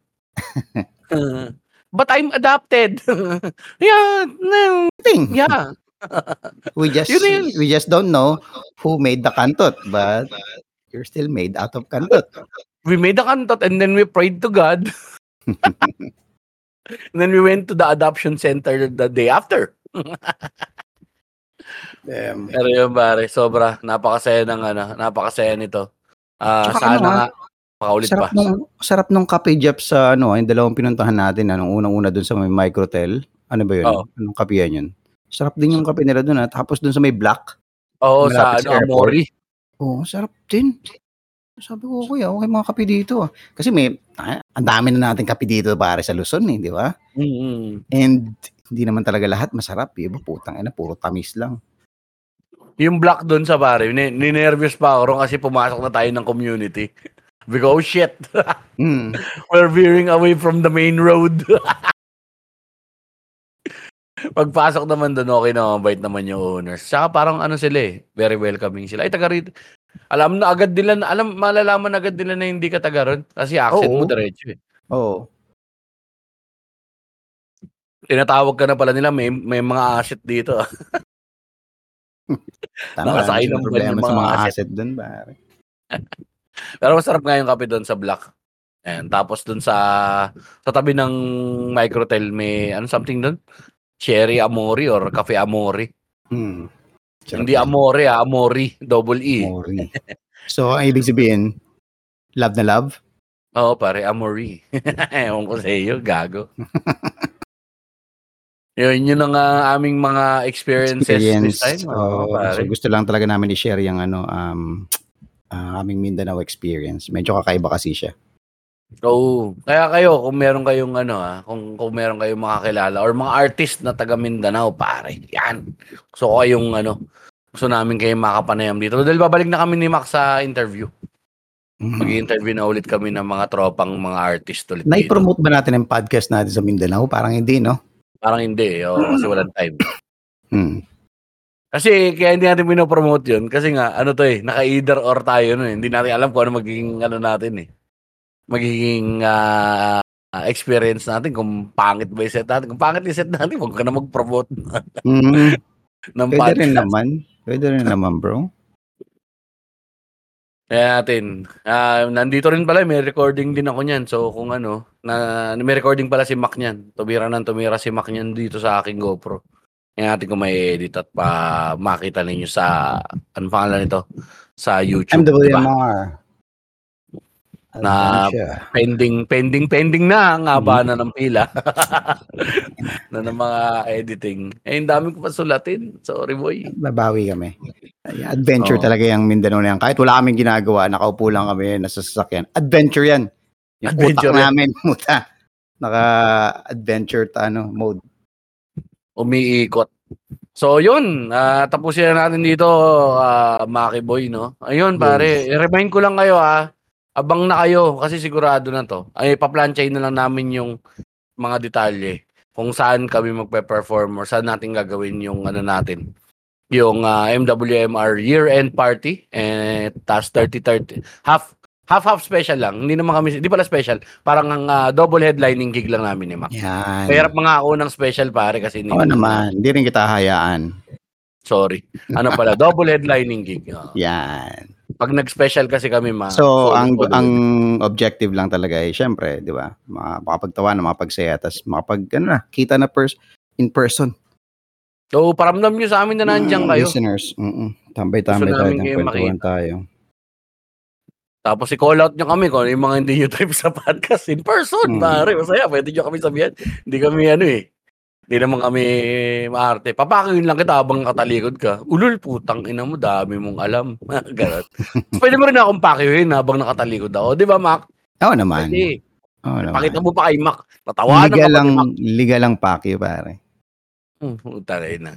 But I'm adopted. yeah, no, Thing. yeah. We just yun. we just don't know who made the kantot, but you're still made out of kantot. We made a kantot and then we prayed to God. And then we went to the adoption center the day after. Um, Pero yun pare, sobra. Napakasaya ng ano, napakasaya nito. Ah, Tsaka sana ano, nga, pakaulit pa. sarap nung sarap nung kape Jeff sa ano, yung dalawang pinuntahan natin anong unang-una doon sa may microtel. Ano ba 'yun? Oo. Anong kape yan yun? Sarap din yung kape nila doon at tapos doon sa may black. Oo, sa malapit sa ano. Amori. Oo, sarap din. Sabi ko, kuya, okay mga kape dito. ah." Kasi may, ah, ang dami na natin kape dito para sa Luzon eh, di ba? Mm-mm. And hindi naman talaga lahat masarap. Iba putang ina, puro tamis lang. Yung black doon sa pare, ni- ninervous pa ako ron kasi pumasok na tayo ng community. Because, oh shit, Mm. we're veering away from the main road. Pagpasok naman doon, okay na, mabait naman yung owners. Saka parang ano sila eh, very welcoming sila. Ay, taga rito. Alam na agad nila, na- alam, malalaman agad nila na hindi ka taga ron. Kasi accent Oo. mo diretso eh. Oo. Tinatawag ka na pala nila, may, may mga asset dito. Tama, Nakasakay ng problema van yung sa mga mga asset. asset doon, pare. Pero masarap nga yung kape doon sa Black. And tapos doon sa sa tabi ng Microtel may ano something doon. Cherry Amori or Cafe Amori. Hmm. Sarap Hindi. Amore, ah, Amori, double E. Mori. So, ang ibig sabihin, love na love? Oo, pare, Amori. Ewan ko sa iyo, gago. yun, yun ang ah, aming mga experiences Experience. this time. Oo, Oo, pare. so gusto lang talaga namin i-share yung ano, um, ang aming Mindanao experience. Medyo kakaiba kasi siya. Oo. Kaya kayo, kung meron kayong ano ah, kung, kung meron kayong mga kilala or mga artist na taga Mindanao, pare, yan. So kayong ano, gusto namin kayong makapanayam dito. Dahil babalik na kami ni Max sa interview. Mhm. Mag-interview na ulit kami ng mga tropang mga artist ulit dito. Nai-promote ba natin ang podcast natin sa Mindanao? Parang hindi, no? Parang hindi, oh, kasi walang time. Hmm. Kasi kaya hindi natin pinopromote yun. Kasi nga, ano to eh, naka-either or tayo no eh. Hindi natin alam kung ano magiging ano natin eh. Magiging ah, ah, experience natin kung pangit ba yung set natin. Kung pangit yung set natin, huwag ka na mag-promote ng Pwede podcast. rin naman. Pwede rin naman, bro. Kaya natin. ah, nandito rin pala, may recording din ako niyan. So kung ano, na, may recording pala si Mac niyan. Tumira ng tumira si Mac niyan dito sa aking GoPro. Kaya natin kung may edit at pa makita ninyo sa, ano pangalan nito? Sa YouTube. diba? Na- Adventure. pending pending pending na ang haba na ng pila na ng mga editing eh ang dami ko pa sulatin sorry boy Babawi kami. Adventure Oo. talaga yung Mindanao na yan. Kahit wala kaming ginagawa, nakaupo lang kami, nasa sasakyan. Adventure yan. Yung Adventure utak yan. namin, muta. Naka-adventure ta, ano, mode. umiikot so yun ah, tapusin na natin dito ah, Maki Boy no ayun pare i-remind ko lang kayo ah abang na kayo kasi sigurado na to ay paplansyahin na lang namin yung mga detalye kung saan kami magpe-perform or saan natin gagawin yung ano natin yung ah, MWMR year-end party and tas 30-30 half half half special lang hindi naman kami hindi pala special parang ang ah, double headlining gig lang namin ni Mac Yan. Mahirap mga ako ng special pare kasi hindi Oo naman. Hindi rin kita hayaan. Sorry. Ano pala, double headlining gig. Oo. Yan. Pag nag-special kasi kami ma. So, ang full- ang objective lang talaga ay syempre, 'di ba? Makapagtawa na, makapagsaya, tas makapag ano na, kita na pers in person. So, paramdam nyo sa amin na nandiyan Mm, kayo. Listeners, mm tambay-tambay tayo, kwentuhan tayo. Tapos i-call out nyo kami kung ano yung mga hindi nyo trip sa podcast in person. Mm. Pare, masaya. Pwede nyo kami sabihan. Hindi kami ano eh. Hindi naman kami maarte. Papakiwin lang kita habang katalikod ka. Ulul, putang ina mo, dami mong alam. Ganun. Pwede mo rin akong pakiwin habang nakatalikod ako. Di ba, Mac? Oo naman. Pwede. Oo naman. Pakita mo pa kay Mac. Natawanan Liga pa lang, Mac. liga lang pakyo, pare. Hmm, na.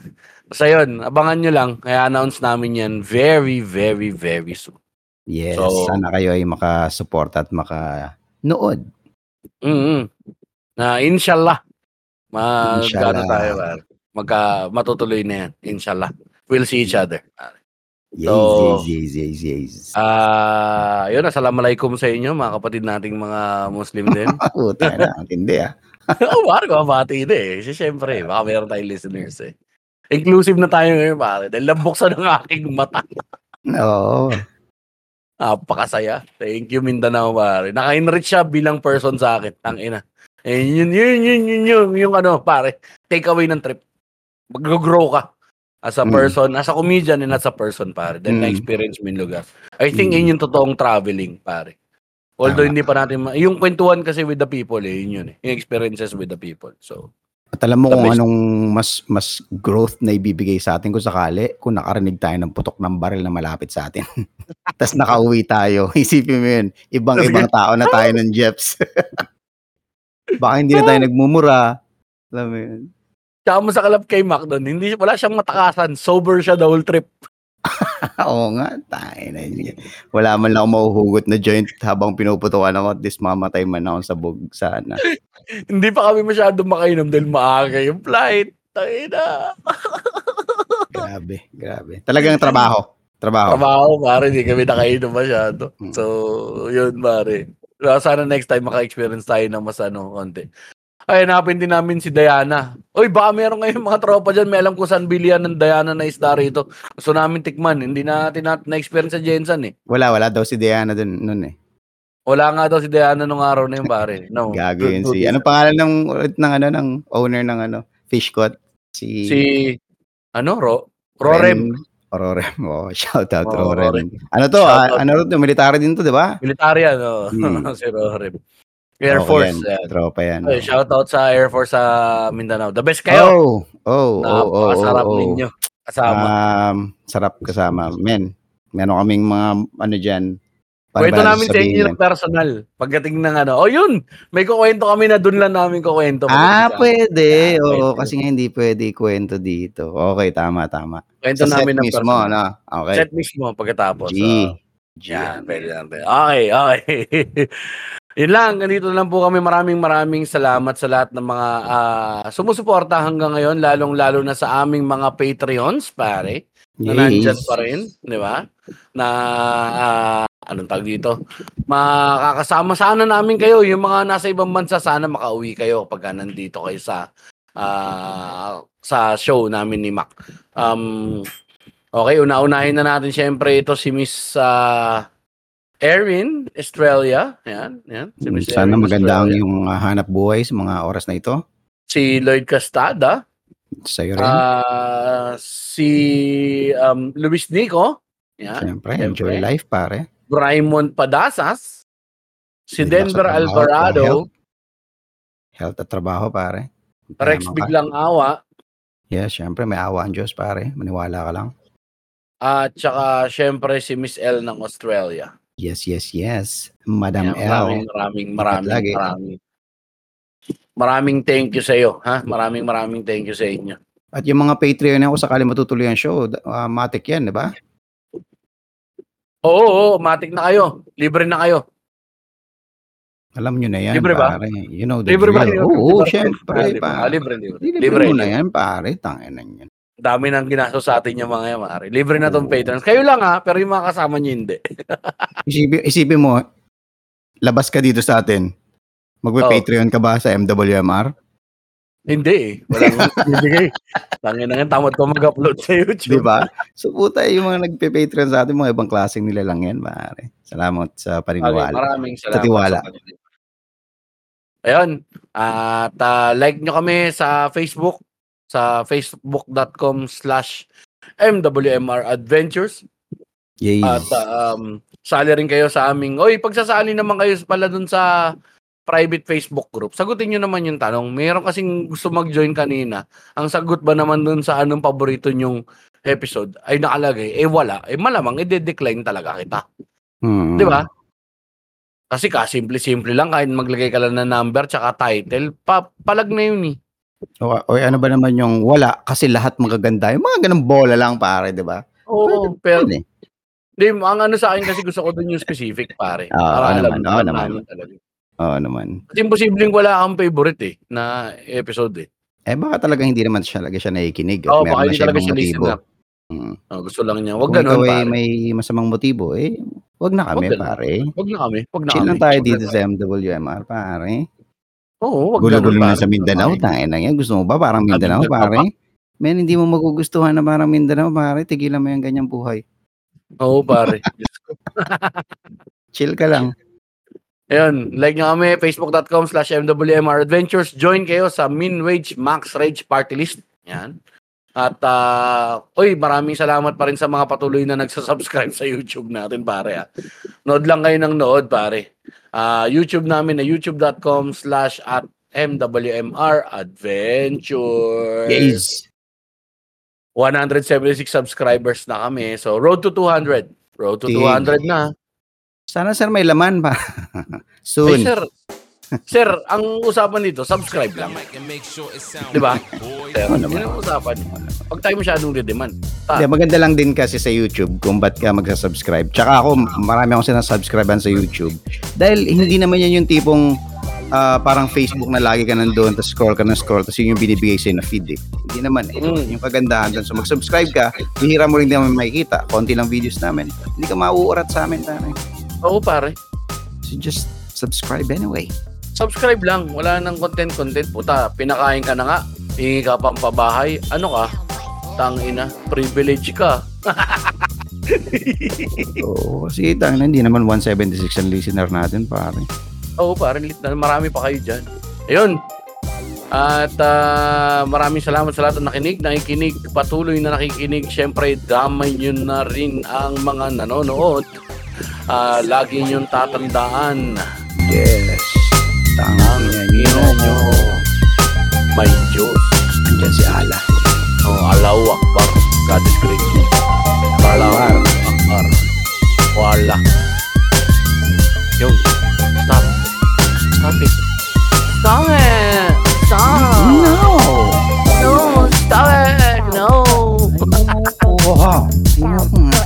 Basta yun, abangan nyo lang. Kaya announce namin yan very, very, very soon. Yes, So- sana kayo ay makasupport at makanood. mm Na inshallah. Mag Inshallah. ano tayo, pare. Magka matutuloy na yan. Inshallah. We'll see each other. Yes, So- yes, yes, yes, yes. Ah, yun, assalamualaikum sa inyo, mga kapatid nating mga Muslim din. Puta na, hindi ah. Oo, pare, mabati na eh. Kasi syempre, baka meron tayong listeners eh. Inclusive na tayo ngayon, pare. Dahil nabuksan ng aking mata. Oo. Napakasaya. Thank you, Mindanao, pare. Naka-enrich siya bilang person sa akin. Ang ina. Eh, yun, yun, yun, yun, yun, yung ano, pare. Take away ng trip. Mag-grow ka. As a Mm. person, as a comedian and as a person, pare. Then, Mm. na-experience mo yung lugar. I think Mm. yun yung totoong traveling, pare. Although Tama. hindi pa natin, ma- yung kwentuhan kasi with the people, eh, yun yun eh. Yung experiences with the people. So, At alam mo kung anong mas mas growth na ibibigay sa atin kung sakali, kung nakarinig tayo ng putok ng baril na malapit sa atin. Tapos nakauwi tayo. Isipin mo yun, ibang-ibang tao na tayo ng Jeps. Baka hindi na tayo nagmumura. Alam mo yun. tsaka mo sa kalap kay Mac doon, hindi, wala siyang matakasan. Sober siya the whole trip. Oo nga, tayo na yun. Wala man lang mahuhugot na joint habang pinuputukan ako at least mamatay man ako sa bug sana. Hindi pa kami masyado makainom dahil maaga yung flight. Tangina. Grabe, grabe. Talagang trabaho. Trabaho. Trabaho, pare, hindi kami nakainom masyado. Hmm. So, yun, pare. Kaya Sana next time maka-experience tayo ng mas ano, konti. Ay, hanapin din namin si Diana. Uy, baka meron ngayong mga tropa dyan. May alam kung saan bilihan ng Diana na isda rito. Gusto namin tikman. Hindi natin na, na-experience sa Jensen eh. Wala, wala daw si Diana dun, nun eh. Wala nga daw si Diana nung araw na yun, pare. No. Gago yun si. Anong pangalan ng, ng, ano, ng owner ng ano, fish court? Si, Si, ano, Ro, Rorem. Rorem. Oh, shout out Oh, Rorem. Ano to? Shout ah, ano to? Military din to, di ba? Military, ano, Hmm. si Rorem. Air Force. yan. yan. Tropa yan. Ay, shout out sa Air Force sa Mindanao. The best kayo. Oh, oh, oh, oh, Napakasarap oh, oh. ninyo. Kasama. Um, sarap kasama. Men, meron kaming mga, ano dyan, paano Kwento namin sa inyo ng personal. Pagdating ng ano, oh yun, may kukwento kami na doon lang namin kukwento. Ah, pwede. Ah, Oo, pwede. kasi nga hindi pwede kwento dito. Okay, tama, tama. Kwento Sa set namin ng mismo, personal. ano? Okay. Set mismo pagkatapos. G. So, yan, pwede lang. pwede. Okay, okay. Yun lang, ganito lang po kami. Maraming maraming salamat sa lahat ng mga ah, sumusuporta hanggang ngayon, lalong-lalo na sa aming mga Patreons, pare. Na nandyan pa rin, di ba? Na, ah, anong tawag dito? Makakasama sana namin kayo. Yung mga nasa ibang bansa, sana makauwi kayo pagka nandito kayo sa ah, sa show namin ni Mac. Um, okay, una-unahin na natin syempre ito si Miss ah, Erin Estrella. Yan, yan. Si Miss Sana Erin maganda ang yung uh, hanap buhay sa mga oras na ito. Si Lloyd Castada. Sa'yo rin. ah si um, Luis Nico. Yan. Siyempre, siyempre. enjoy life, pare. Raymond Padasas. Si Relax Denver trabaho, Alvarado. health. Health at trabaho, pare. Rex Tama ka. Biglang Awa. Yeah, siyempre, may awa ang Diyos, pare. Maniwala ka lang. At saka syempre si Miss L ng Australia. Yes, yes, yes. Madam Yan, L. maraming maraming maraming maraming maraming thank you sa iyo, ha? Maraming maraming thank you sa inyo. At yung mga Patreon na kung sakali matutuloy ang show, uh, matik yan, di ba? Oo, oo, matik na kayo. Libre na kayo. Alam nyo na yan, Libre ba? pare. You know the Libre ba? drill. Oo, syempre, libre, pare. ah, libre, libre. Libre, Libre, mo na yan, pare. Tangin na yan. Dami nang ginastos sa atin yung mga yan, maaari. Libre na tong patrons. Kayo lang ha, pero yung mga kasama nyo hindi. Isipin, isipin mo, labas ka dito sa atin. Magpe-Patreon ka ba sa MWMR? Hindi eh. Walang bibigay. Tangin na tamad ko mag-upload sa YouTube. Di ba? So puta, yung mga nagpe-Patreon sa atin, mga ibang klaseng nila lang yan, pare. Salamat sa Okay, paniniwala. maraming salamat. Sa tiwala. sa kanila. Ayun. At ah, like nyo kami sa Facebook sa facebook.com slash MWMR Adventures. Yes. At um, sali rin kayo sa aming, oy, pagsasali naman kayo pala dun sa private Facebook group. Sagutin nyo naman yung tanong. Meron kasing gusto mag-join kanina. Ang sagot ba naman dun sa anong paborito nyong episode ay nakalagay, eh wala. Eh malamang, i-decline talaga kita. Hmm. Di ba? Kasi ka, simple-simple lang. Kahit maglagay ka lang ng number tsaka title, pa palag na yun eh. O, o ano ba naman yung wala kasi lahat magaganda. Yung mga ganun bola lang, pare, di ba? Oo, pero Yun eh. ang ano sa akin kasi gusto ko dun yung specific, pare. Oo, Para oo alam naman, mo oo na naman. talaga. Oo naman. Kasi imposibleng wala kang favorite eh, na episode eh. Eh baka talaga hindi naman siya lagi siya nakikinig. at Oo, meron baka na hindi siya talaga ibang siya motibo. listener. Mm. Oh, gusto lang niya. Wag Kung ganun, ikaw ay pare. may masamang motibo, eh, wag na kami, Wag ganun. pare. Wag na kami. Wag na Chill kami. lang tayo Wag dito sa MWMR, pare. Oo, wag Gulo-gulo ganun, na pare. sa Mindanao, tangin na yan. Gusto mo ba parang Mindanao, Mindanao pare? Men, hindi mo magugustuhan na parang Mindanao, pare. Tigilan mo yung ganyang buhay. Oo, pare. Diyos ko. Chill ka lang. Ayun, like nyo kami, facebook.com slash MWMR Adventures. Join kayo sa Min Wage Max Rage Party List. Yan. At, uh, oy, maraming salamat pa rin sa mga patuloy na nagsasubscribe sa YouTube natin, pare. Ha. Nood lang kayo ng nood, pare. Ah, YouTube namin na youtube.com slash at MWMR Adventures. Yes. 176 subscribers na kami. So, road to 200. Road to Sige. 200 na. Sana sir may laman pa. Ay, Soon. sir. Sir, ang usapan dito, subscribe lang. Di ba? Sir, naman. ang usapan. Pag tayo masyadong didemand. Hindi, maganda lang din kasi sa YouTube kung ba't ka magsasubscribe. Tsaka ako, marami akong sinasubscribean sa YouTube. Dahil hindi naman yan yung tipong ah, parang Facebook na lagi ka nandun, tapos scroll ka na scroll, tapos yun yung binibigay sa'yo na feed eh. Hindi naman eh. Mm. Yung kagandahan doon. So mag-subscribe ka, bihira mo rin naman makikita. Konti lang videos namin. Hindi ka mauurat sa amin, tane. Oo, pare. So just subscribe anyway. Subscribe lang. Wala nang content-content. Puta, pinakain ka na nga. Hingi ka pang pabahay. Ano ka? Tangina. Privilege ka. Oo, kasi tangin na, hindi naman 176 ang listener natin, pare. Oo, pare. Marami pa kayo dyan. Ayun. At ah, maraming salamat sa lahat na nakinig, nakikinig, patuloy na nakikinig. Siyempre, damay nyo na rin ang mga nanonood. Ah, lagi nyo tatandaan Yes. ang Tangina ina nyo. May Diyos. Andyan si Allah. Oh, Allahu Akbar. God is great. Allahu Akbar. Wala. Yung, stop. Stop it. Stop it. Stop. No! No, stop it. No. Oo. Tingnan ko nga.